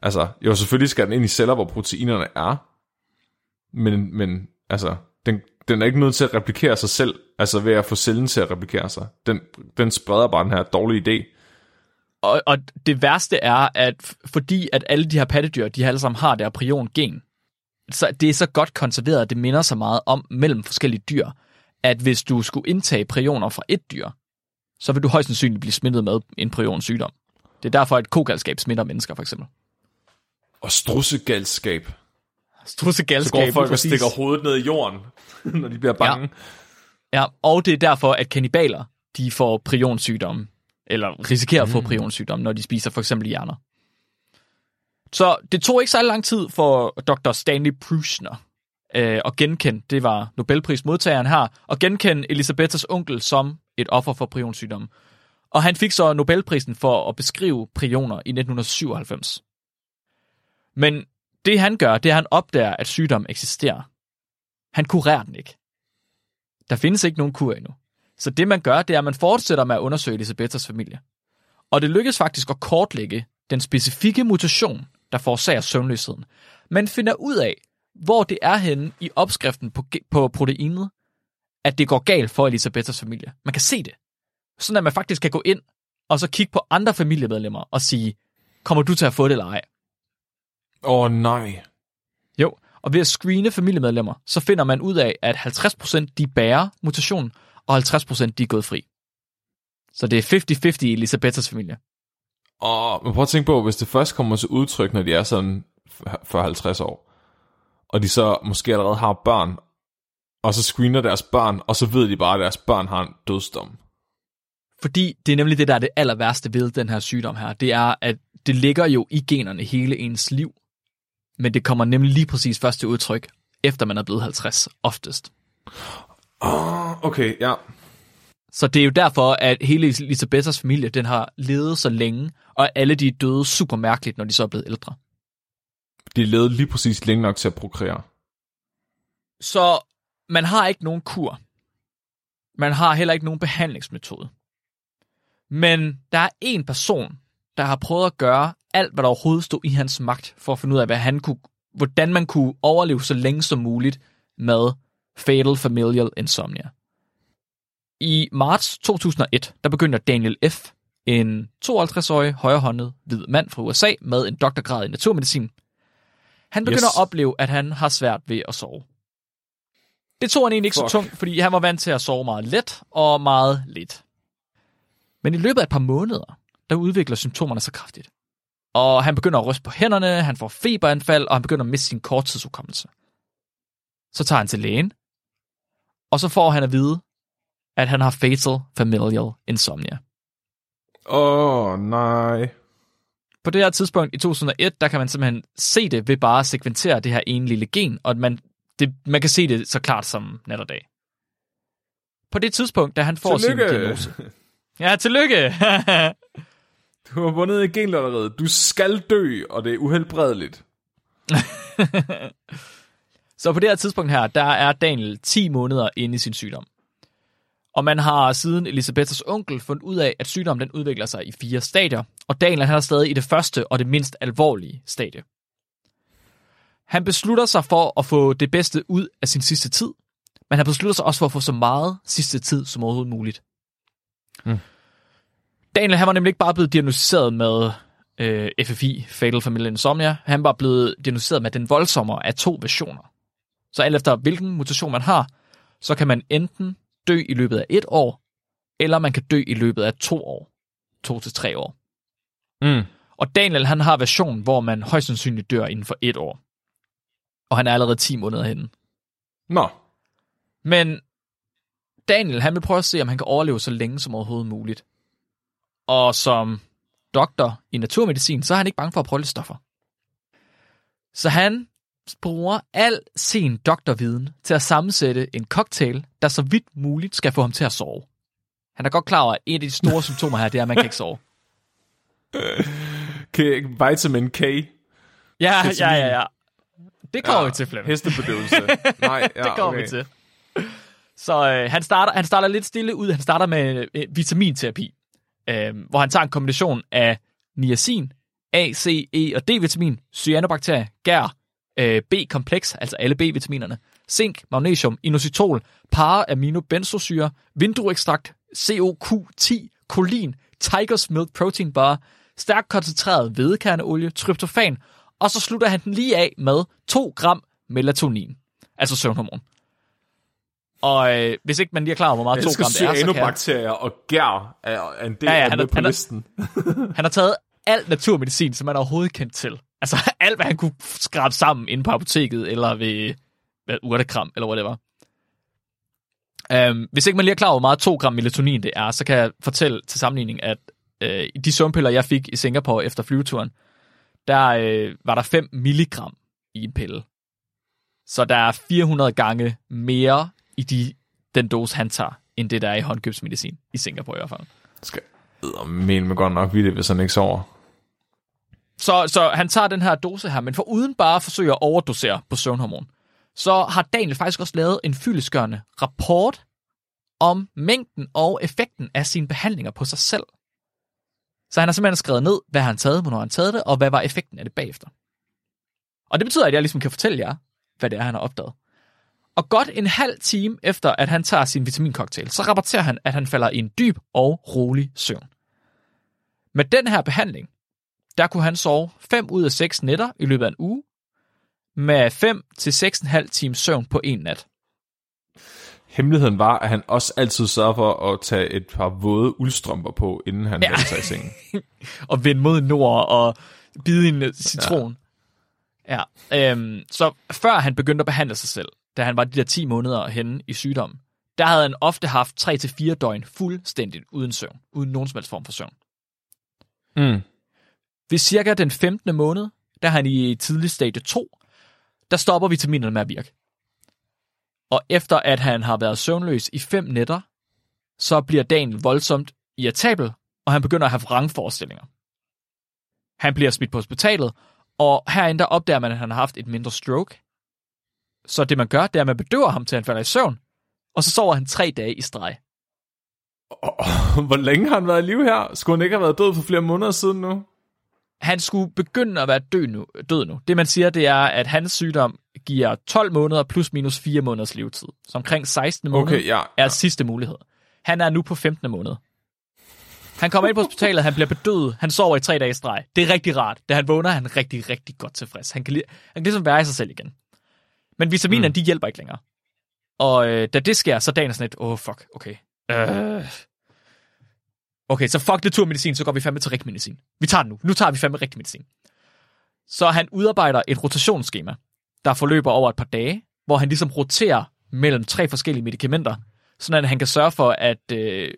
Altså, jo selvfølgelig skal den ind i celler, hvor proteinerne er, men, men altså, den, den er ikke nødt til at replikere sig selv, altså ved at få cellen til at replikere sig. Den, den spreder bare den her dårlige idé. Og, og det værste er, at fordi at alle de her pattedyr, de alle sammen har der prion-gen, så det er så godt konserveret, at det minder så meget om mellem forskellige dyr, at hvis du skulle indtage prioner fra et dyr, så vil du højst sandsynligt blive smittet med en prionsygdom. Det er derfor, at kogalskab smitter mennesker, for eksempel. Og strussegalskab. Så Strussegalskab, går folk og stikker hovedet ned i jorden, når de bliver bange. Ja, og det er derfor, at kannibaler, de får prionsygdomme, eller risikerer at få prionsygdomme, når de spiser for eksempel hjerner. Så det tog ikke så lang tid for Dr. Stanley Prusner øh, og genkende, det var Nobelprismodtageren her, og genkende Elisabethas onkel som et offer for prionsygdommen. Og han fik så Nobelprisen for at beskrive prioner i 1997. Men det han gør, det er, at han opdager, at sygdommen eksisterer. Han kurerer den ikke. Der findes ikke nogen kur endnu. Så det man gør, det er, at man fortsætter med at undersøge Elisabethas familie. Og det lykkes faktisk at kortlægge den specifikke mutation, der forårsager søvnløsheden. Man finder ud af, hvor det er henne i opskriften på, på proteinet, at det går galt for Elisabeths familie. Man kan se det. Sådan at man faktisk kan gå ind og så kigge på andre familiemedlemmer og sige, kommer du til at få det eller ej? Åh oh, nej. Jo, og ved at screene familiemedlemmer, så finder man ud af, at 50% de bærer mutationen, og 50% de er gået fri. Så det er 50-50 i Elisabeths familie. Og man prøver at tænke på, hvis det først kommer til udtryk, når de er sådan 40-50 år, og de så måske allerede har børn, og så screener deres børn, og så ved de bare, at deres børn har en dødsdom. Fordi det er nemlig det, der er det aller værste ved den her sygdom her. Det er, at det ligger jo i generne hele ens liv. Men det kommer nemlig lige præcis først til udtryk, efter man er blevet 50, oftest. Oh, okay, ja. Så det er jo derfor, at hele Elisabeths familie, den har levet så længe, og alle de er døde super mærkeligt, når de så er blevet ældre. De lavet lige præcis længe nok til at prokreere. Så man har ikke nogen kur. Man har heller ikke nogen behandlingsmetode. Men der er en person, der har prøvet at gøre alt, hvad der overhovedet stod i hans magt, for at finde ud af, hvad han kunne, hvordan man kunne overleve så længe som muligt med Fatal Familial Insomnia. I marts 2001, der begynder Daniel F., en 52-årig højrehåndet hvid mand fra USA med en doktorgrad i naturmedicin. Han begynder Yes. at opleve, at han har svært ved at sove. Det tog han egentlig ikke Fuck. så tungt, fordi han var vant til at sove meget let og meget lidt. Men i løbet af et par måneder, der udvikler symptomerne sig kraftigt. Og han begynder at ryste på hænderne, han får feberanfald, og han begynder at miste sin korttidsudkommelse. Så tager han til lægen, og så får han at vide, at han har fatal familial insomnia. Åh, oh, nej. På det her tidspunkt i 2001, der kan man simpelthen se det ved bare at sekventere det her ene lille gen, og man, det, man kan se det så klart som nat og dag. På det tidspunkt, da han får Tillykke. sin diagnose. Ja, tillykke! Du har vundet i genlotteriet. Du skal dø, og det er uhelbredeligt. Så på det her tidspunkt her, der er Daniel 10 måneder inde i sin sygdom. Og man har siden Elisabeths onkel fundet ud af, at sygdommen den udvikler sig i fire stadier, og Daniel han er stadig i det første og det mindst alvorlige stadie. Han beslutter sig for at få det bedste ud af sin sidste tid, men han beslutter sig også for at få så meget sidste tid som overhovedet muligt. Mm. Daniel han var nemlig ikke bare blevet diagnosticeret med øh, FFI, Fatal Familial Insomnia, han var blevet diagnosticeret med den voldsommere af to versioner. Så alt efter hvilken mutation man har, så kan man enten dø i løbet af et år, eller man kan dø i løbet af to år. To til tre år. Mm. Og Daniel, han har versionen, hvor man højst sandsynligt dør inden for et år. Og han er allerede 10 måneder henne. Nå. Men Daniel, han vil prøve at se, om han kan overleve så længe som overhovedet muligt. Og som doktor i naturmedicin, så er han ikke bange for at prøve lidt stoffer. Så han bruger al sin doktorviden til at sammensætte en cocktail, der så vidt muligt skal få ham til at sove. Han er godt klar over, at et af de store symptomer her, det er, at man kan ikke sove. K- vitamin K. Ja, ja, ja, ja. Det kommer ja, vi til, Flemming. Hestebedøvelse. Nej, ja, det kommer okay. vi til. Så øh, han, starter, han starter lidt stille ud. Han starter med øh, vitaminterapi, øh, hvor han tager en kombination af niacin, A, C, E og D-vitamin, cyanobakterie, gær, øh, B-kompleks, altså alle B-vitaminerne, zink, magnesium, inositol, para-aminobenzosyre, vindrueekstrakt, COQ10, kolin, Tiger's Milk Protein Bar, stærkt koncentreret hvedekerneolie, tryptofan, og så slutter han den lige af med 2 gram melatonin, altså søvnhormon. Og øh, hvis ikke man lige er klar over, hvor meget Jeg 2 elsker gram det er, så kan jeg, og gær er, er en del Ja, ja, af han det er- på han listen. han har taget alt naturmedicin, som man overhovedet kendt til. Altså alt, hvad han kunne skrabe sammen inde på apoteket, eller ved hvad, urtekram, eller hvad det var. Um, hvis ikke man lige er klar over, hvor meget 2 gram melatonin det er, så kan jeg fortælle til sammenligning, at øh, i de søvnpiller, jeg fik i Singapore efter flyveturen, der øh, var der 5 milligram i en pille. Så der er 400 gange mere i de, den dose, han tager, end det, der er i håndkøbsmedicin. I Singapore i hvert fald. Skal men med godt nok vide det, hvis han ikke sover. Så, så han tager den her dose her, men for uden bare at forsøge at overdosere på søvnhormon, så har Daniel faktisk også lavet en fyldeskørende rapport om mængden og effekten af sine behandlinger på sig selv. Så han har simpelthen skrevet ned, hvad han taget, hvornår han taget det, og hvad var effekten af det bagefter. Og det betyder, at jeg ligesom kan fortælle jer, hvad det er, han har opdaget. Og godt en halv time efter, at han tager sin vitamincocktail, så rapporterer han, at han falder i en dyb og rolig søvn. Med den her behandling, der kunne han sove 5 ud af 6 nætter i løbet af en uge, med 5 til 6,5 times søvn på en nat. Hemmeligheden var, at han også altid sørgede for at tage et par våde uldstrømper på, inden han Ja. sig i sengen. Og vende mod nord og bide en øh, citron. Ja. ja. Øhm, så før han begyndte at behandle sig selv, da han var de der 10 måneder henne i sygdommen, der havde han ofte haft 3-4 døgn fuldstændigt uden søvn, uden nogen som helst form for søvn. Mm. Ved cirka den 15. måned, der er han i tidlig stadie 2, der stopper vitaminerne med at virke. Og efter at han har været søvnløs i fem nætter, så bliver dagen voldsomt irritabel, og han begynder at have vrangforestillinger. Han bliver smidt på hospitalet, og herinde der opdager man, at han har haft et mindre stroke. Så det man gør, det er, at man bedøver ham til han falder i søvn, og så sover han tre dage i streg. Hvor længe har han været i live her? Skulle han ikke have været død for flere måneder siden nu? Han skulle begynde at være død nu, død nu. Det man siger, det er, at hans sygdom giver 12 måneder plus minus 4 måneders levetid. Så omkring 16. måned Okay, ja. er sidste mulighed. Han er nu på 15. måned. Han kommer ind på hospitalet, han bliver bedøvet, han sover i tre dage streg. Det er rigtig rart. Da han vågner, er han rigtig, rigtig godt tilfreds. Han kan, li- han kan ligesom være i sig selv igen. Men vitaminerne, mm. de hjælper ikke længere. Og øh, da det sker, så er dagen sådan lidt, åh oh, fuck, okay. Øh. Okay, så fuck naturmedicin, så går vi fandme til rigtig medicin. Vi tager den nu. Nu tager vi fandme rigtig medicin. Så han udarbejder et rotationsskema, der forløber over et par dage, hvor han ligesom roterer mellem tre forskellige medicamenter, sådan at han kan sørge for, at øh,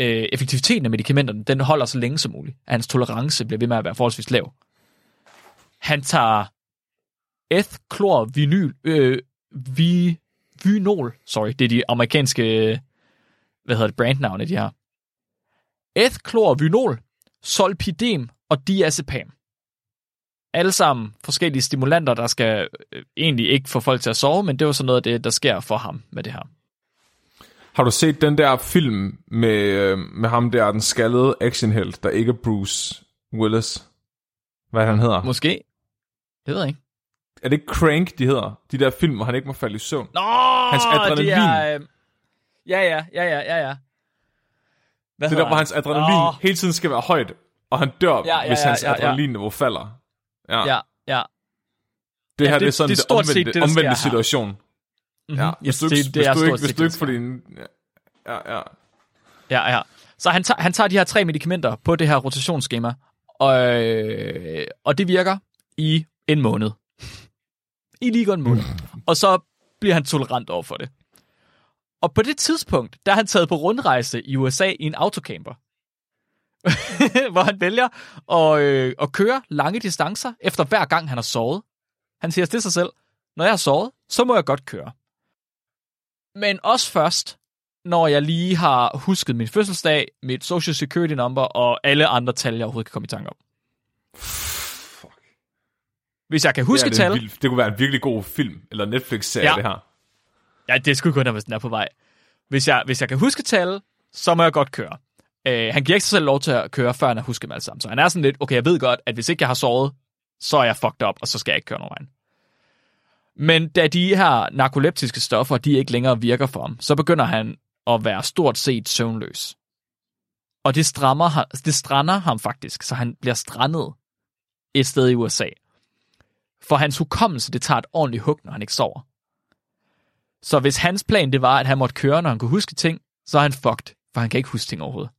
øh, effektiviteten af medicamenterne, den holder så længe som muligt. At hans tolerance bliver ved med at være forholdsvis lav. Han tager eth-klor-vinyl, øh, vi, vinol, sorry, det er de amerikanske, øh, hvad hedder det, brandnavne, de har. Eth-klor-vinol, solpidem og diazepam. Alle sammen forskellige stimulanter, der skal øh, egentlig ikke få folk til at sove, men det var så noget af det, der sker for ham med det her. Har du set den der film med, øh, med ham der, den skaldede actionhelt, der ikke er Bruce Willis? Hvad han hedder? Måske. Det ved jeg ikke. Er det ikke Crank, de hedder? De der film, hvor han ikke må falde i søvn. Nå, Hans adrenalin. Det er, øh, ja, ja, ja, ja, ja, ja. Hvad Det er der, hvor hans adrenalin oh. hele tiden skal være højt, og han dør, Ja, ja, hvis ja, hans ja, ja. adrenalinniveau falder. Ja, ja. Ja, ja. det Ja, her det- det, er sådan det er det, stort set omvendte, det, omvendte her. situation. Mm-hmm. Ja, hvis du, ikke- det, det er hvis du, ikke, hvis du ikke får din... Ja, ja. Ja, ja. Så han tager, han tager de her tre medicamenter på det her rotationsskema, og, øh, og det virker i en måned. I lige en måned. Og så bliver han tolerant over for det. Og på det tidspunkt, der er han taget på rundrejse i USA i en autocamper. hvor han vælger at, øh, at køre lange distancer, efter hver gang han har sovet. Han siger til sig selv, når jeg har sovet, så må jeg godt køre. Men også først, når jeg lige har husket min fødselsdag, mit social security number og alle andre tal, jeg overhovedet kan komme i tanke om. Hvis jeg kan huske det, er tal... vild, det kunne være en virkelig god film, eller Netflix-serie, Ja. det her. Ja, det skulle kun, hvis den er på vej. Hvis jeg, hvis jeg kan huske tal, så må jeg godt køre. Øh, han giver ikke sig selv lov til at køre, før han har husket dem alle sammen. Så han er sådan lidt, okay, jeg ved godt, at hvis ikke jeg har sovet, så er jeg fucked up, og så skal jeg ikke køre nogen vejen. Men da de her narkoleptiske stoffer, de ikke længere virker for ham, så begynder han at være stort set søvnløs. Og det, strammer, det strander ham faktisk, så han bliver strandet et sted i USA. For hans hukommelse, det tager et ordentligt hug, når han ikke sover. Så hvis hans plan det var, at han måtte køre, når han kunne huske ting, så er han fucked, for han kan ikke huske ting overhovedet.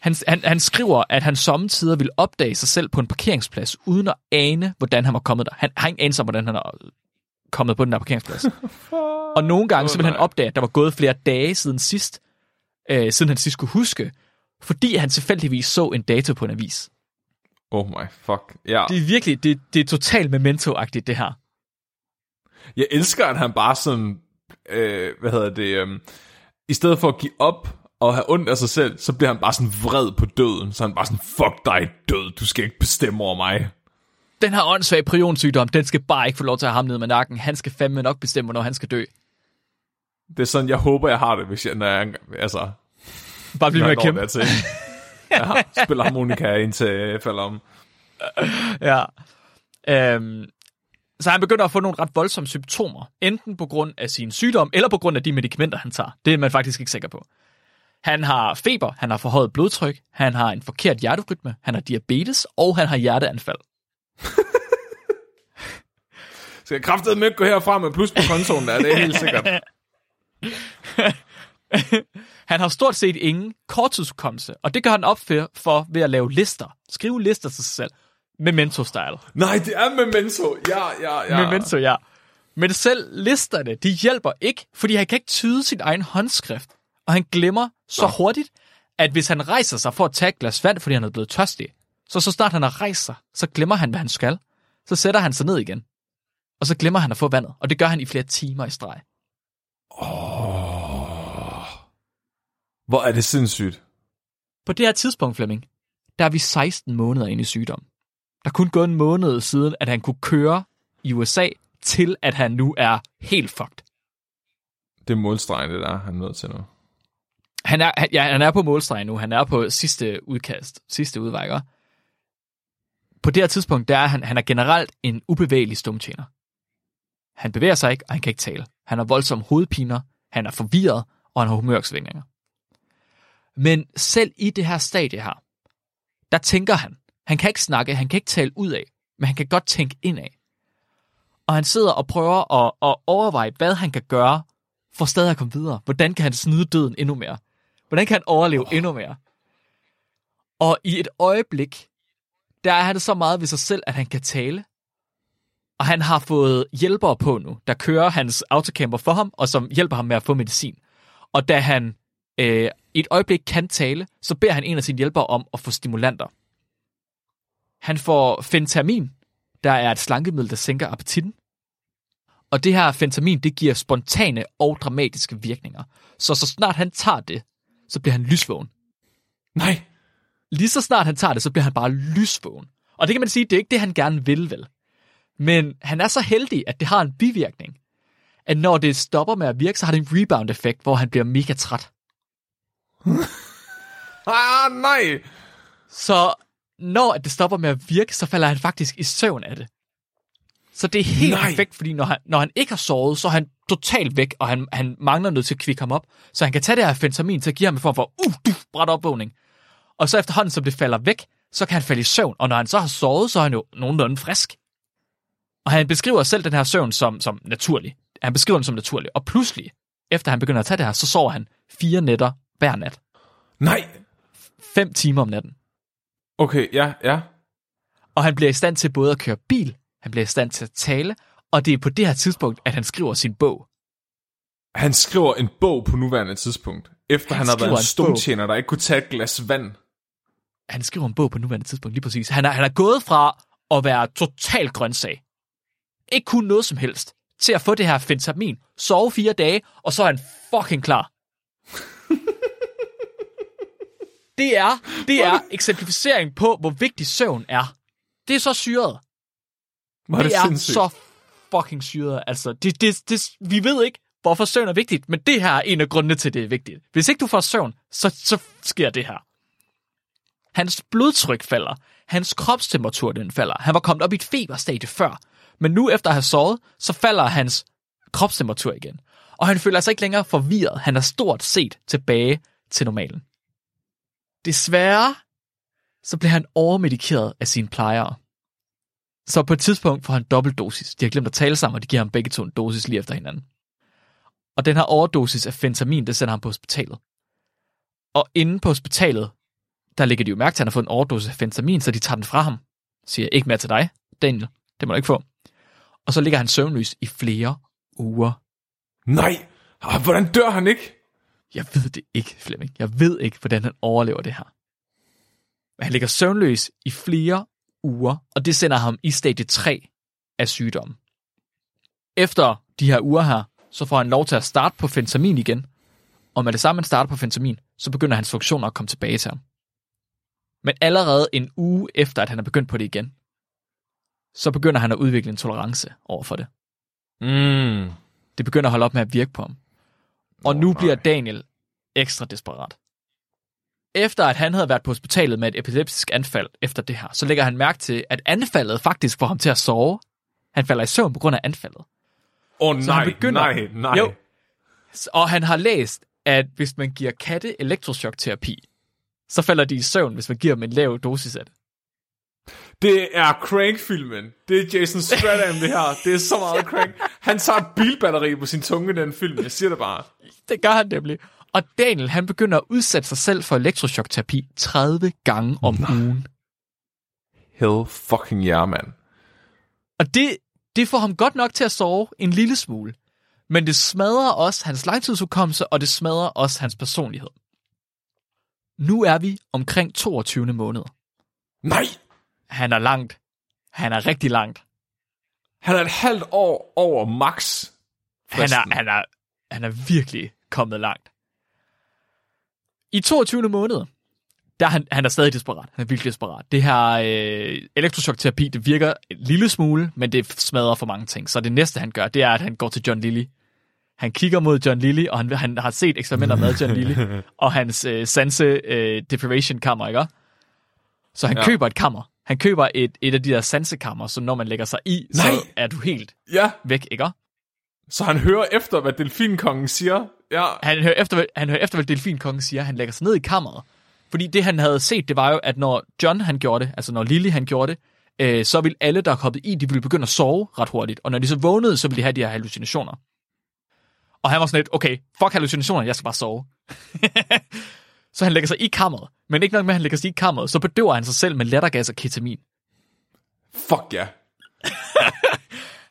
Han, han, han skriver, at han sommetider vil opdage sig selv på en parkeringsplads, uden at ane, hvordan han var kommet der. Han har ingen anelse om, hvordan han er kommet på den der parkeringsplads. Og nogle gange, så vil han opdage, at der var gået flere dage siden sidst, øh, siden han sidst kunne huske, fordi han tilfældigvis så en dato på en avis. Oh my fuck. Ja. Det er virkelig, det, det er totalt memento-agtigt, det her. Jeg elsker, at han bare sådan, øh, hvad hedder det, øh, i stedet for at give op og have ondt af sig selv, så bliver han bare sådan vred på døden. Så han bare sådan, fuck dig død, du skal ikke bestemme over mig. den her åndssvage prionsygdom, den skal bare ikke få lov til at have ham ned med nakken. Han skal fandme nok bestemme, hvornår han skal dø. Det er sådan, jeg håber, jeg har det, hvis jeg, når jeg altså, Bare blive med jeg at kæmpe. dertil. Ja, spiller harmonika indtil jeg falder om. Ja. Øhm, så han begynder at få nogle ret voldsomme symptomer, enten på grund af sin sygdom, eller på grund af de medicamenter, han tager. Det er man faktisk ikke sikker på. Han har feber, han har forhøjet blodtryk, han har en forkert hjerterytme, han har diabetes, og han har hjerteanfald. Skal jeg kraftedeme med ikke gå herfra med plus på kontoen der, det er helt sikkert. Han har stort set ingen korttidshukommelse, og det gør han op for, for ved at lave lister. Skrive lister til sig selv. Memento-style. Nej, det er Memento. Ja, ja, ja. Memento, ja. Men selv listerne, de hjælper ikke, fordi han kan ikke tyde sin egen håndskrift. Og han glemmer så hurtigt, at hvis han rejser sig for at tage et glas vand, fordi han er blevet tørstig, så så snart han har rejst sig, så glemmer han, hvad han skal. Så sætter han sig ned igen. Og så glemmer han at få vandet. Og det gør han i flere timer i streg. Hvor er det sindssygt. På det her tidspunkt, Flemming, der er vi 16 måneder inde i sygdommen. Der er kun gået en måned siden, at han kunne køre i USA, til at han nu er helt fucked. Det er målstregen, det der, han er nødt til nu. Han er, han, ja, han er på målstregen nu. Han er på sidste udkast, sidste udvejker. På det her tidspunkt, der er han, han er generelt en ubevægelig stumtjener. Han bevæger sig ikke, og han kan ikke tale. Han har voldsomme hovedpiner, han er forvirret, og han har humørsvingninger. Men selv i det her stadie her, der tænker han. Han kan ikke snakke, han kan ikke tale ud af, men han kan godt tænke indad. Og han sidder og prøver at, at overveje, hvad han kan gøre for stadig at komme videre. Hvordan kan han snyde døden endnu mere? Hvordan kan han overleve oh. endnu mere? Og i et øjeblik, der er han så meget ved sig selv, at han kan tale. Og han har fået hjælpere på nu, der kører hans autocamper for ham, og som hjælper ham med at få medicin. Og da han øh, i et øjeblik kan tale, så beder han en af sine hjælpere om at få stimulanter. Han får fentamin, der er et slankemiddel, der sænker appetitten. Og det her fentamin, det giver spontane og dramatiske virkninger. Så så snart han tager det, så bliver han lysvågen. Nej. Lige så snart han tager det, så bliver han bare lysvågen. Og det kan man sige, det er ikke det, han gerne vil, vel? Men han er så heldig, at det har en bivirkning, at når det stopper med at virke, så har det en rebound-effekt, hvor han bliver mega træt. Ah, nej. Så når det stopper med at virke, så falder han faktisk i søvn af det. Så det er helt Nej. perfekt, fordi når han, når han ikke har sovet, så er han totalt væk, og han, han mangler noget til at kvikke ham op. Så han kan tage det her fentamin til at give ham en form for uh, du, bræt opvågning. Og så efterhånden, som det falder væk, så kan han falde i søvn. Og når han så har sovet, så er han jo nogenlunde frisk. Og han beskriver selv den her søvn som, som naturlig. Han beskriver den som naturlig. Og pludselig, efter han begynder at tage det her, så sover han fire nætter hver nat. Nej. Fem timer om natten. Okay, ja, ja. Og han bliver i stand til både at køre bil, han bliver i stand til at tale, og det er på det her tidspunkt, at han skriver sin bog. Han skriver en bog på nuværende tidspunkt, efter han, Han har været en en stumtjener, der ikke kunne tage et glas vand. Han skriver en bog på nuværende tidspunkt, lige præcis. Han er, han er gået fra at være total grøntsag, ikke kunne noget som helst, til at få det her fentamin, sove fire dage, og så er han fucking klar. Det er, det er eksemplificering på, hvor vigtig søvn er. Det er så syret. Var det, det er sindssygt? så fucking syret. Altså, det, det, det, vi ved ikke, hvorfor søvn er vigtigt, men det her er en af grundene til, det er vigtigt. Hvis ikke du får søvn, så, så sker det her. Hans blodtryk falder. Hans kropstemperatur den falder. Han var kommet op i et feberstadie før. Men nu efter at have sovet, så falder hans kropstemperatur igen. Og han føler sig ikke længere forvirret. Han er stort set tilbage til normalen. Desværre, så bliver han overmedikeret af sine plejere. Så på et tidspunkt får han dobbeltdosis. De har glemt at tale sammen, og de giver ham begge to en dosis lige efter hinanden. Og den her overdosis af fentamin, det sender ham på hospitalet. Og inde på hospitalet, der ligger de jo mærke til, at han har fået en overdosis af fentamin, så de tager den fra ham. Siger, ikke mere til dig, Daniel. Det må du ikke få. Og så ligger han søvnløs i flere uger. Nej. Ah, hvordan dør han ikke? Jeg ved det ikke, Flemming. Jeg ved ikke, hvordan han overlever det her. Men han ligger søvnløs i flere uger, og det sender ham i stadie 3 af sygdommen. Efter de her uger her, så får han lov til at starte på fentamin igen, og med det samme, han starter på fentamin, så begynder hans funktioner at komme tilbage til ham. Men allerede en uge efter, at han er begyndt på det igen, så begynder han at udvikle en tolerance over for det. Mm. Det begynder at holde op med at virke på ham. Og nu nej. bliver Daniel ekstra desperat. Efter at han havde været på hospitalet med et epileptisk anfald efter det her, så lægger han mærke til, at anfaldet faktisk får ham til at sove. Han falder i søvn på grund af anfaldet. Åh oh, Så nej, begynder- nej, nej. Jo. Og han har læst, at hvis man giver katte elektrochokterapi, så falder de i søvn, hvis man giver dem en lav dosis af det. Det er Crank-filmen. Det er Jason Statham, det her. Det er så meget Crank. Han tager bilbatteri på sin tunge i den film. Jeg siger det bare. Det gør han nemlig. Og Daniel, han begynder at udsætte sig selv for elektrochokterapi 30 gange om ugen. Hell fucking yeah, man. Og det, det får ham godt nok til at sove en lille smule. Men det smadrer også hans langtidsudkommelse, og det smadrer også hans personlighed. Nu er vi omkring 22. måned. Nej! Han er langt. Han er rigtig langt. Han er et halvt år over max. Han er, han, er, han er virkelig kommet langt. I 22. måned, der er han, han er stadig desperat. Han er virkelig desperat. Det her øh, elektrochokterapi, det virker en lille smule, men det smadrer for mange ting. Så det næste, han gør, det er, at han går til John Lilly. Han kigger mod John Lilly, og han, han har set eksperimenter med John Lilly, og hans øh, sanse øh, deprivation kammer, ikke? Så han Ja. køber et kammer. Han køber et, et af de der sansekammer, så når man lægger sig i, Nej. så er du helt Ja, væk, ikke? Så han hører efter, hvad delfinkongen siger. Ja, Han hører efter, hvad- han hører efter, hvad delfinkongen siger. Han lægger sig ned i kammeret. Fordi det, han havde set, det var jo, at når John han gjorde det, altså når Lily han gjorde det, øh, så ville alle, der er kommet i, de ville begynde at sove ret hurtigt. Og når de så vågnede, så ville de have de her hallucinationer. Og han var sådan lidt, okay, fuck hallucinationer, jeg skal bare sove. så han lægger sig i kammeret. Men ikke nok med, at han lægger sig i kammeret, så bedøver han sig selv med lattergas og ketamin. fuck ja.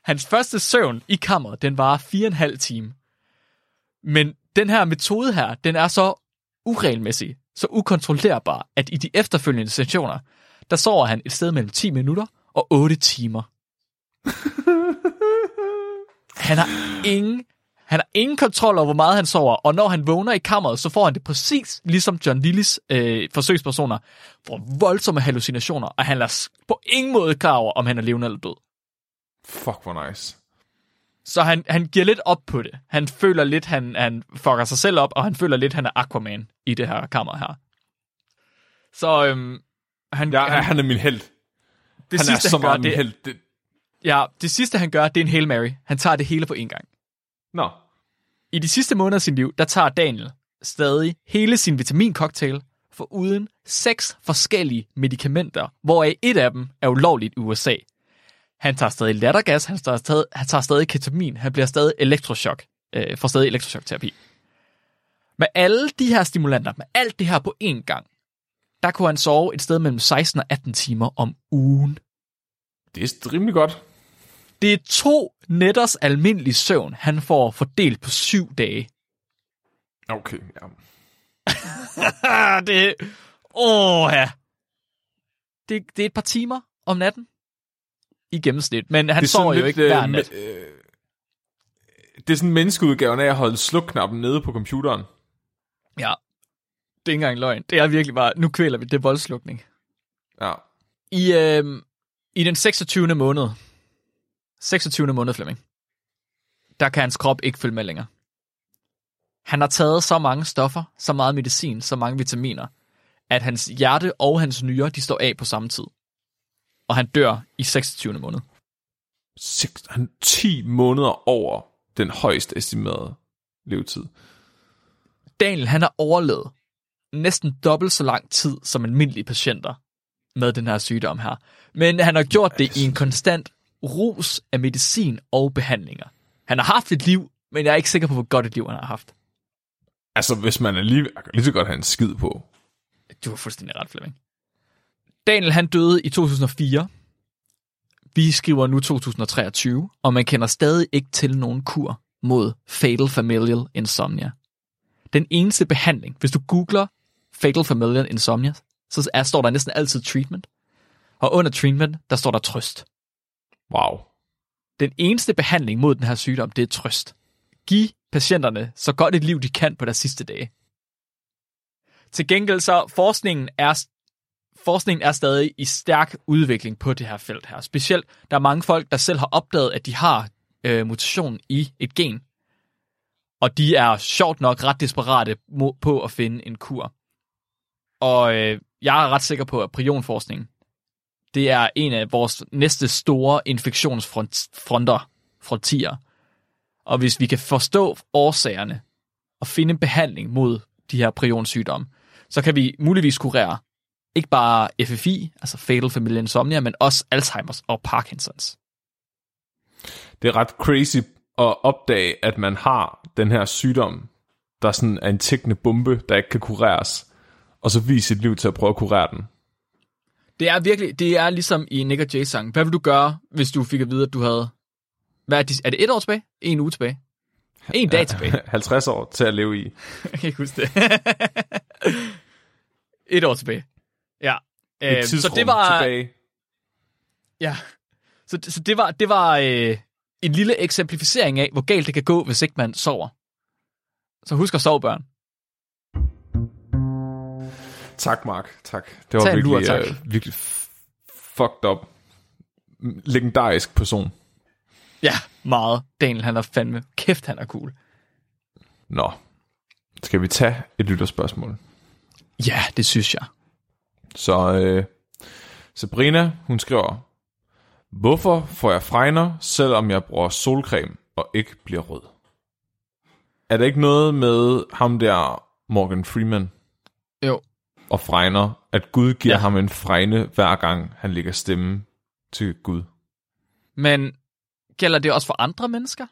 Hans første søvn i kammeret, den var fire og en halv time. Men den her metode her, den er så uregelmæssig, så ukontrollerbar, at i de efterfølgende sessioner, der sover han et sted mellem 10 minutter og 8 timer. Han har ingen han har ingen kontrol over, hvor meget han sover, og når han vågner i kammeret, så får han det præcis ligesom John Lillis øh, forsøgspersoner, får voldsomme hallucinationer, og han er på ingen måde klar over, om han er levende eller død. Fuck, hvor nice. Så han, han giver lidt op på det. Han føler lidt, han, han fucker sig selv op, og han føler lidt, han er Aquaman i det her kammer her. Så øhm, han, Ja, han, han er min held. det Han sidste, er så han gør, meget min det, held. Det... ja, det sidste, han gør, det er en Hail Mary. Han tager det hele på én gang. Nå, I de sidste måneder af sit liv, der tager Daniel stadig hele sin vitamincocktail for uden seks forskellige medicamenter, hvoraf et af dem er ulovligt i USA. Han tager stadig lattergas, han tager stadig, han tager stadig ketamin, han bliver stadig elektroshock, øh, får stadig elektroshockterapi. Med alle de her stimulanter, med alt det her på én gang, der kunne han sove et sted mellem 16 og 18 timer om ugen. det er rimelig godt. Det er to nætters almindelig søvn, han får fordelt på syv dage. Okay, ja. Det... Åh, ja. Det, det er et par timer om natten. I gennemsnit. Men han er sover jo lidt, ikke hver øh, nat. øh, det er sådan menneskeudgaven af at holde slukknappen nede på computeren. Ja. Det er ikke engang løgn. Det er virkelig bare... Nu kvæler vi. Det er voldslukning. Ja. I, øh, I den 26. måned... 26. måned, Flemming. Der kan hans krop ikke følge med længere. Han har taget så mange stoffer, så meget medicin, så mange vitaminer, at hans hjerte og hans nyrer, de står af på samme tid. Og han dør i 26. måned. Seks, han 10 måneder over den højst estimerede levetid. Daniel, han har overlevet næsten dobbelt så lang tid som almindelige patienter med den her sygdom her. Men han har gjort det i en konstant rus af medicin og behandlinger. Han har haft et liv, men jeg er ikke sikker på, hvor godt et liv han har haft. Altså, hvis man er lige, jeg kan lige så godt have en skid på. Du har fuldstændig ret, Flemming. Daniel, han døde i 2004. Vi skriver nu 2023, og man kender stadig ikke til nogen kur mod Fatal Familial Insomnia. Den eneste behandling, hvis du googler Fatal Familial Insomnia, så er, står der næsten altid treatment. Og under treatment, der står der trøst. Wow. Den eneste behandling mod den her sygdom, det er trøst. Giv patienterne så godt et liv, de kan på deres sidste dage. Til gengæld så, forskningen er, forskningen er stadig i stærk udvikling på det her felt her. Specielt, der er mange folk, der selv har opdaget, at de har øh, mutation i et gen. Og de er sjovt nok ret desperate på at finde en kur. Og øh, jeg er ret sikker på, at prionforskning, det er en af vores næste store infektionsfronter, frontier. Og hvis vi kan forstå årsagerne og finde en behandling mod de her prionsygdomme, så kan vi muligvis kurere ikke bare FFI, altså Fatal Familial Insomnia, men også Alzheimer's og Parkinsons. Det er ret crazy at opdage, at man har den her sygdom, der sådan er en tækkende bombe, der ikke kan kureres, og så vise sit liv til at prøve at kurere den. Det er virkelig, det er ligesom i Nick og Jay-sang. Hvad vil du gøre, hvis du fik at vide, at du havde... Hvad er, det, er det et år tilbage? En uge tilbage? En dag tilbage? 50 år til at leve i. Jeg kan ikke huske det. et år tilbage. Ja. Tidsrum så det var, tilbage. Ja. Så, så det var, det var øh, en lille eksemplificering af, hvor galt det kan gå, hvis ikke man sover. Så husk at sove, børn. Tak, Mark. Tak. Det var Tag en lur, virkelig, tak. øh, virkelig fucked up. Legendarisk person. Ja, meget. Daniel, han er fandme. Kæft, han er cool. Nå. Skal vi tage et lytterspørgsmål? Ja, det synes jeg. Så øh, Sabrina, hun skriver, Hvorfor får jeg fregner, selvom jeg bruger solcreme og ikke bliver rød? Er der ikke noget med ham der Morgan Freeman Jo. og fregner, at Gud giver Ja. ja. ham en fregne hver gang han lægger stemme til Gud? Men gælder det også for andre mennesker?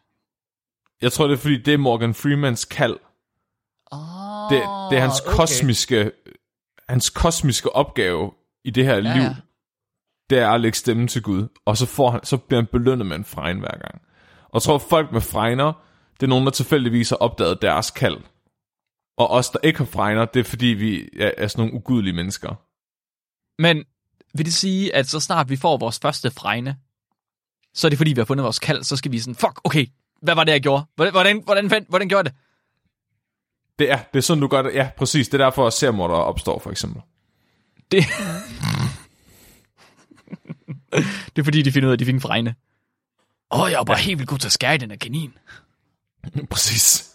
Jeg tror, det er fordi, det er Morgan Freemans kald. Oh, Det, det er hans okay. kosmiske, hans kosmiske opgave i det her Ja, liv. ja. Det er at lægge stemme til Gud. Og så, får han, så bliver han belønnet med en fregn hver gang. Og jeg tror, folk med fregner, det er nogen, der tilfældigvis har opdaget deres kald. Og os, der ikke har fregner, det er fordi, vi er, er sådan nogle ugudelige mennesker. Men vil det sige, at så snart vi får vores første fregne, så er det fordi, vi har fundet vores kald, så skal vi sådan, fuck, okay, hvad var det, jeg gjorde? Hvordan, hvordan, hvordan, hvordan gjorde jeg det? Det er, det er sådan, du gør det. Ja, præcis. Det er derfor, at seriemordere opstår, for eksempel. Det... det er fordi, de finder ud af, at de fik en fregne. Åh, oh, jeg var bare ja. helt vildt god til at skære i den her kanin. præcis.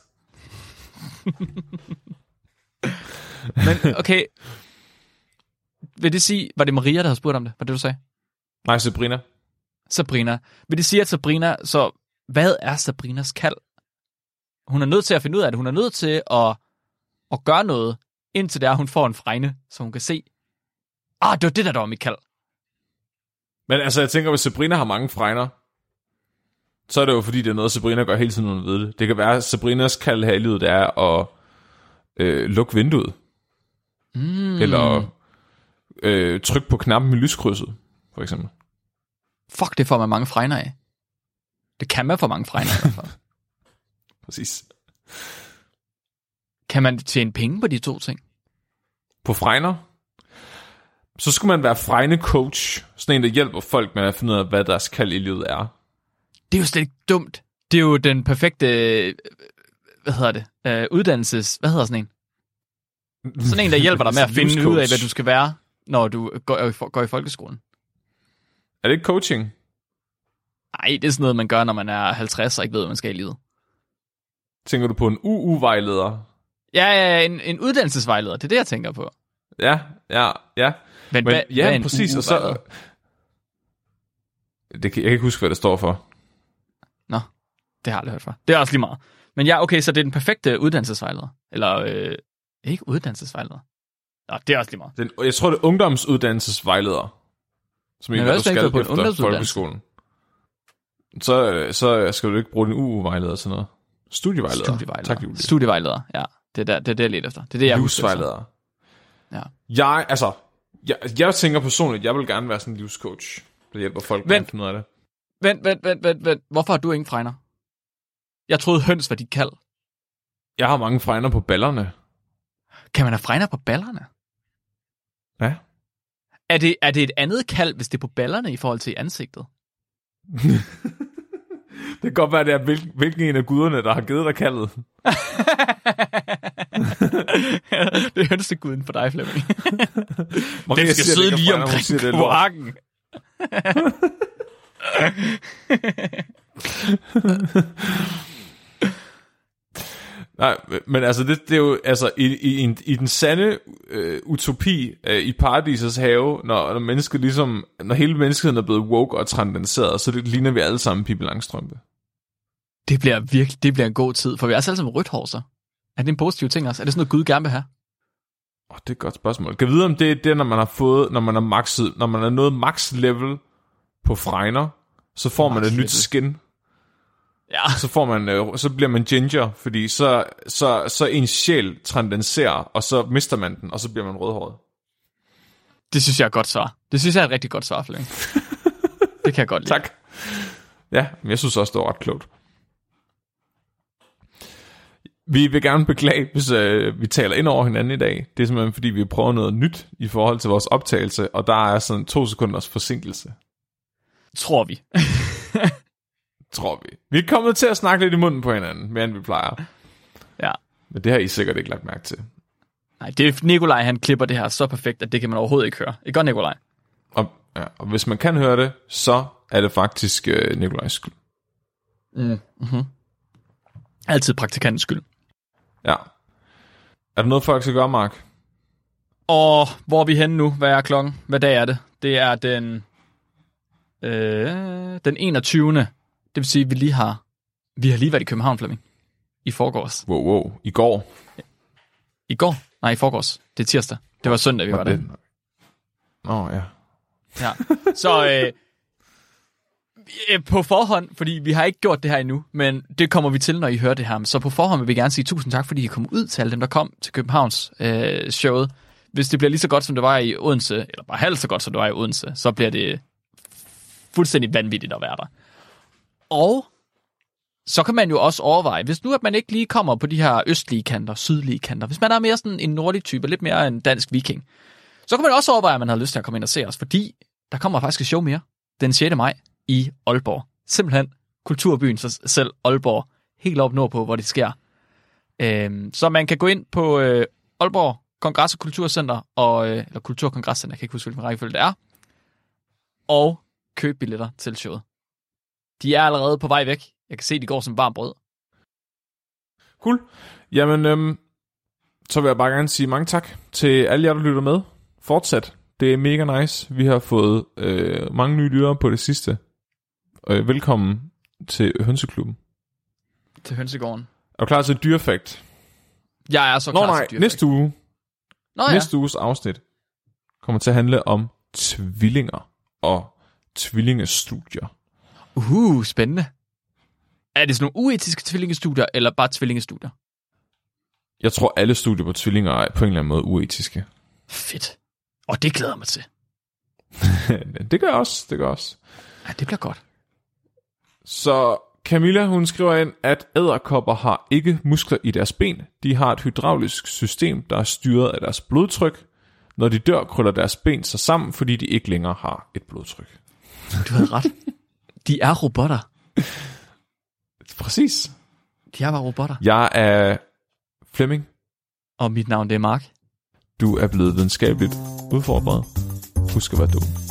Men okay, vil det sige, var det Maria, der havde spurgt om det? Var det, du sagde? Nej, Sabrina. Sabrina. Vil det sige, at Sabrina, så hvad er Sabrinas kald? Hun er nødt til at finde ud af det. Hun er nødt til at, at gøre noget, indtil der hun får en fregne, så hun kan se, ah, det var det, der, der var mit kald. Men altså, jeg tænker, hvis Sabrina har mange fregner, så er det jo fordi, det er noget, Sabrina gør hele tiden, uden ved det. Det kan være, at Sabrinas kald her i livet, det er at øh, lukke vinduet. Mm. Eller øh, trykke på knappen i lyskrydset, for eksempel. Fuck, det får man mange fregner af. Det kan man få mange fregner af. i hvert fald. Præcis. kan man tjene penge på de to ting? På fregner, så skulle man være fregne coach. Sådan en, der hjælper folk med at finde ud af, hvad deres kald i livet er. Det er jo slet ikke dumt. Det er jo den perfekte, øh, hvad hedder det, øh, uddannelses, hvad hedder sådan en? Sådan en, der hjælper dig med at finde ud af, hvad du skal være, når du går, går i folkeskolen. Er det ikke coaching? Nej, det er sådan noget, man gør, når man er 50 og ikke ved, hvad man skal i livet. Tænker du på en UU-vejleder? Ja, ja, en, en uddannelsesvejleder, det er det, jeg tænker på. Ja, ja, ja. Men, Men hvad, ja, hvad er præcis. Og så, det jeg kan ikke huske, hvad det står for. Nå, det har jeg aldrig hørt fra. Det er også lige meget. Men ja, okay, så det er den perfekte uddannelsesvejleder. Eller, øh, ikke uddannelsesvejleder. Nå, det er også lige meget. Den, jeg tror, det er ungdomsuddannelsesvejleder. Som ikke, hvad hvad du skal på efter folkeskolen. Så, så skal du ikke bruge din UU-vejleder sådan noget. Studievejleder. Studievejleder. Tak, Julie. Studievejleder, ja. Det er, der, det er jeg leder efter. Det er det, jeg. Livsvejleder. Ja. Jeg, altså, jeg, jeg tænker personligt, jeg vil gerne være sådan en livscoach, der hjælper folk med at finde ud af det. Vent, vent, vent, vent, vent. Hvorfor har du ingen fregner? Jeg troede høns var dit kald. Jeg har mange fregner på ballerne. Kan man have fregner på ballerne? Ja. Er det, er det et andet kald, hvis det er på ballerne i forhold til ansigtet? Det kan godt være, det er hvil, hvilken en af guderne, der har givet dig kaldet. det er hønseguden for dig, Flemming. Maria Den skal siger, sidde er lige omkring kloakken. Nej, men altså, det, det er jo, altså, i, i, i, i den sande øh, utopi øh, i paradisets have, når, når mennesket ligesom, når hele menneskeheden er blevet woke og transcenderet, så det ligner vi alle sammen Pippi Langstrømpe. Det bliver virkelig, det bliver en god tid, for vi er altså alle sammen rødt hår, så. Er det en positiv ting også? Er det sådan noget, Gud gerne vil have? Oh, det er et godt spørgsmål. Kan vide, om det er det, når man har fået, når man har maxet, når man er nået max level på fregner, så får man Max et nyt level. skin. Ja. Så får man, øh, så bliver man ginger, fordi så, så, så ens sjæl transcenderer, og så mister man den, og så bliver man rødhåret. Det synes jeg er godt svar. Det synes jeg er et rigtig godt svar, Flemming. det kan jeg godt lide. Tak. Ja, men jeg synes også, det var ret klogt. Vi vil gerne beklage, hvis øh, vi taler ind over hinanden i dag. Det er simpelthen, fordi vi prøver noget nyt i forhold til vores optagelse, og der er sådan to sekunders forsinkelse, Tror vi. tror vi. Vi er kommet til at snakke lidt i munden på hinanden, mere end vi plejer. ja. Men det har I sikkert ikke lagt mærke til. Nej, det er Nikolaj, han klipper det her så perfekt, at det kan man overhovedet ikke høre. Ikke godt, Nikolaj? Og, ja, og hvis man kan høre det, så er det faktisk øh, Nikolajs skyld. Altid praktikantens skyld. Ja. Er der noget, folk skal gøre, Mark? Og hvor er vi henne nu? Hvad er klokken? Hvad dag er det? Det er den, øh, den 21. Det vil sige, at vi lige har, vi har lige været i København, Flemming. I forgårs. Wow, wow. I går. I går? Nej, i forgårs. Det er tirsdag. Det var søndag, vi var der. Nå, ja. Ja. Så øh, øh, på forhånd, fordi vi har ikke gjort det her endnu, men det kommer vi til, når I hører det her. Så på forhånd vil vi gerne sige tusind tak, fordi I kom ud til alle dem, der kom til Københavns øh, showet. Hvis det bliver lige så godt, som det var i Odense, eller bare halvt så godt, som det var i Odense, så bliver det fuldstændig vanvittigt at være der. Og så kan man jo også overveje, hvis nu at man ikke lige kommer på de her østlige kanter, sydlige kanter, hvis man er mere sådan en nordlig type, lidt mere en dansk viking, så kan man også overveje, at man har lyst til at komme ind og se os, fordi der kommer faktisk et show mere den 6. maj i Aalborg. Simpelthen kulturbyen sig selv, Aalborg, helt op nordpå, hvor det sker. Øhm, så man kan gå ind på øh, Aalborg Kongress- og Kulturcenter, og, øh, eller Kulturkongresscenter, jeg kan ikke huske, hvilken rækkefølge det er, og købe billetter til showet. De er allerede på vej væk. Jeg kan se, de går som varmt brød. Cool. Jamen, øhm, så vil jeg bare gerne sige mange tak til alle jer, der lytter med. Fortsat. Det er mega nice. Vi har fået øh, mange nye lyttere på det sidste. Øh, velkommen til Hønseklubben. Til hønsegården. Er du klar til dyrefakt? Jeg er så Nå klar nej, til dyrfag. næste uge, Nå ja. næste uges afsnit kommer til at handle om tvillinger og tvillingestudier. Uh, spændende. Er det sådan nogle uetiske tvillingestudier, eller bare tvillingestudier? Jeg tror, alle studier på tvillinger er på en eller anden måde uetiske. Fedt. Og det glæder jeg mig til. det gør jeg også, det gør jeg også. Ja, det bliver godt. Så Camilla, hun skriver ind, at æderkopper har ikke muskler i deres ben. De har et hydraulisk system, der er styret af deres blodtryk. Når de dør, krøller deres ben sig sammen, fordi de ikke længere har et blodtryk. Du har ret. De er robotter. Præcis. De er bare robotter. Jeg er Flemming. Og mit navn det er Mark. Du er blevet videnskabeligt udfordret. Husk at være dum.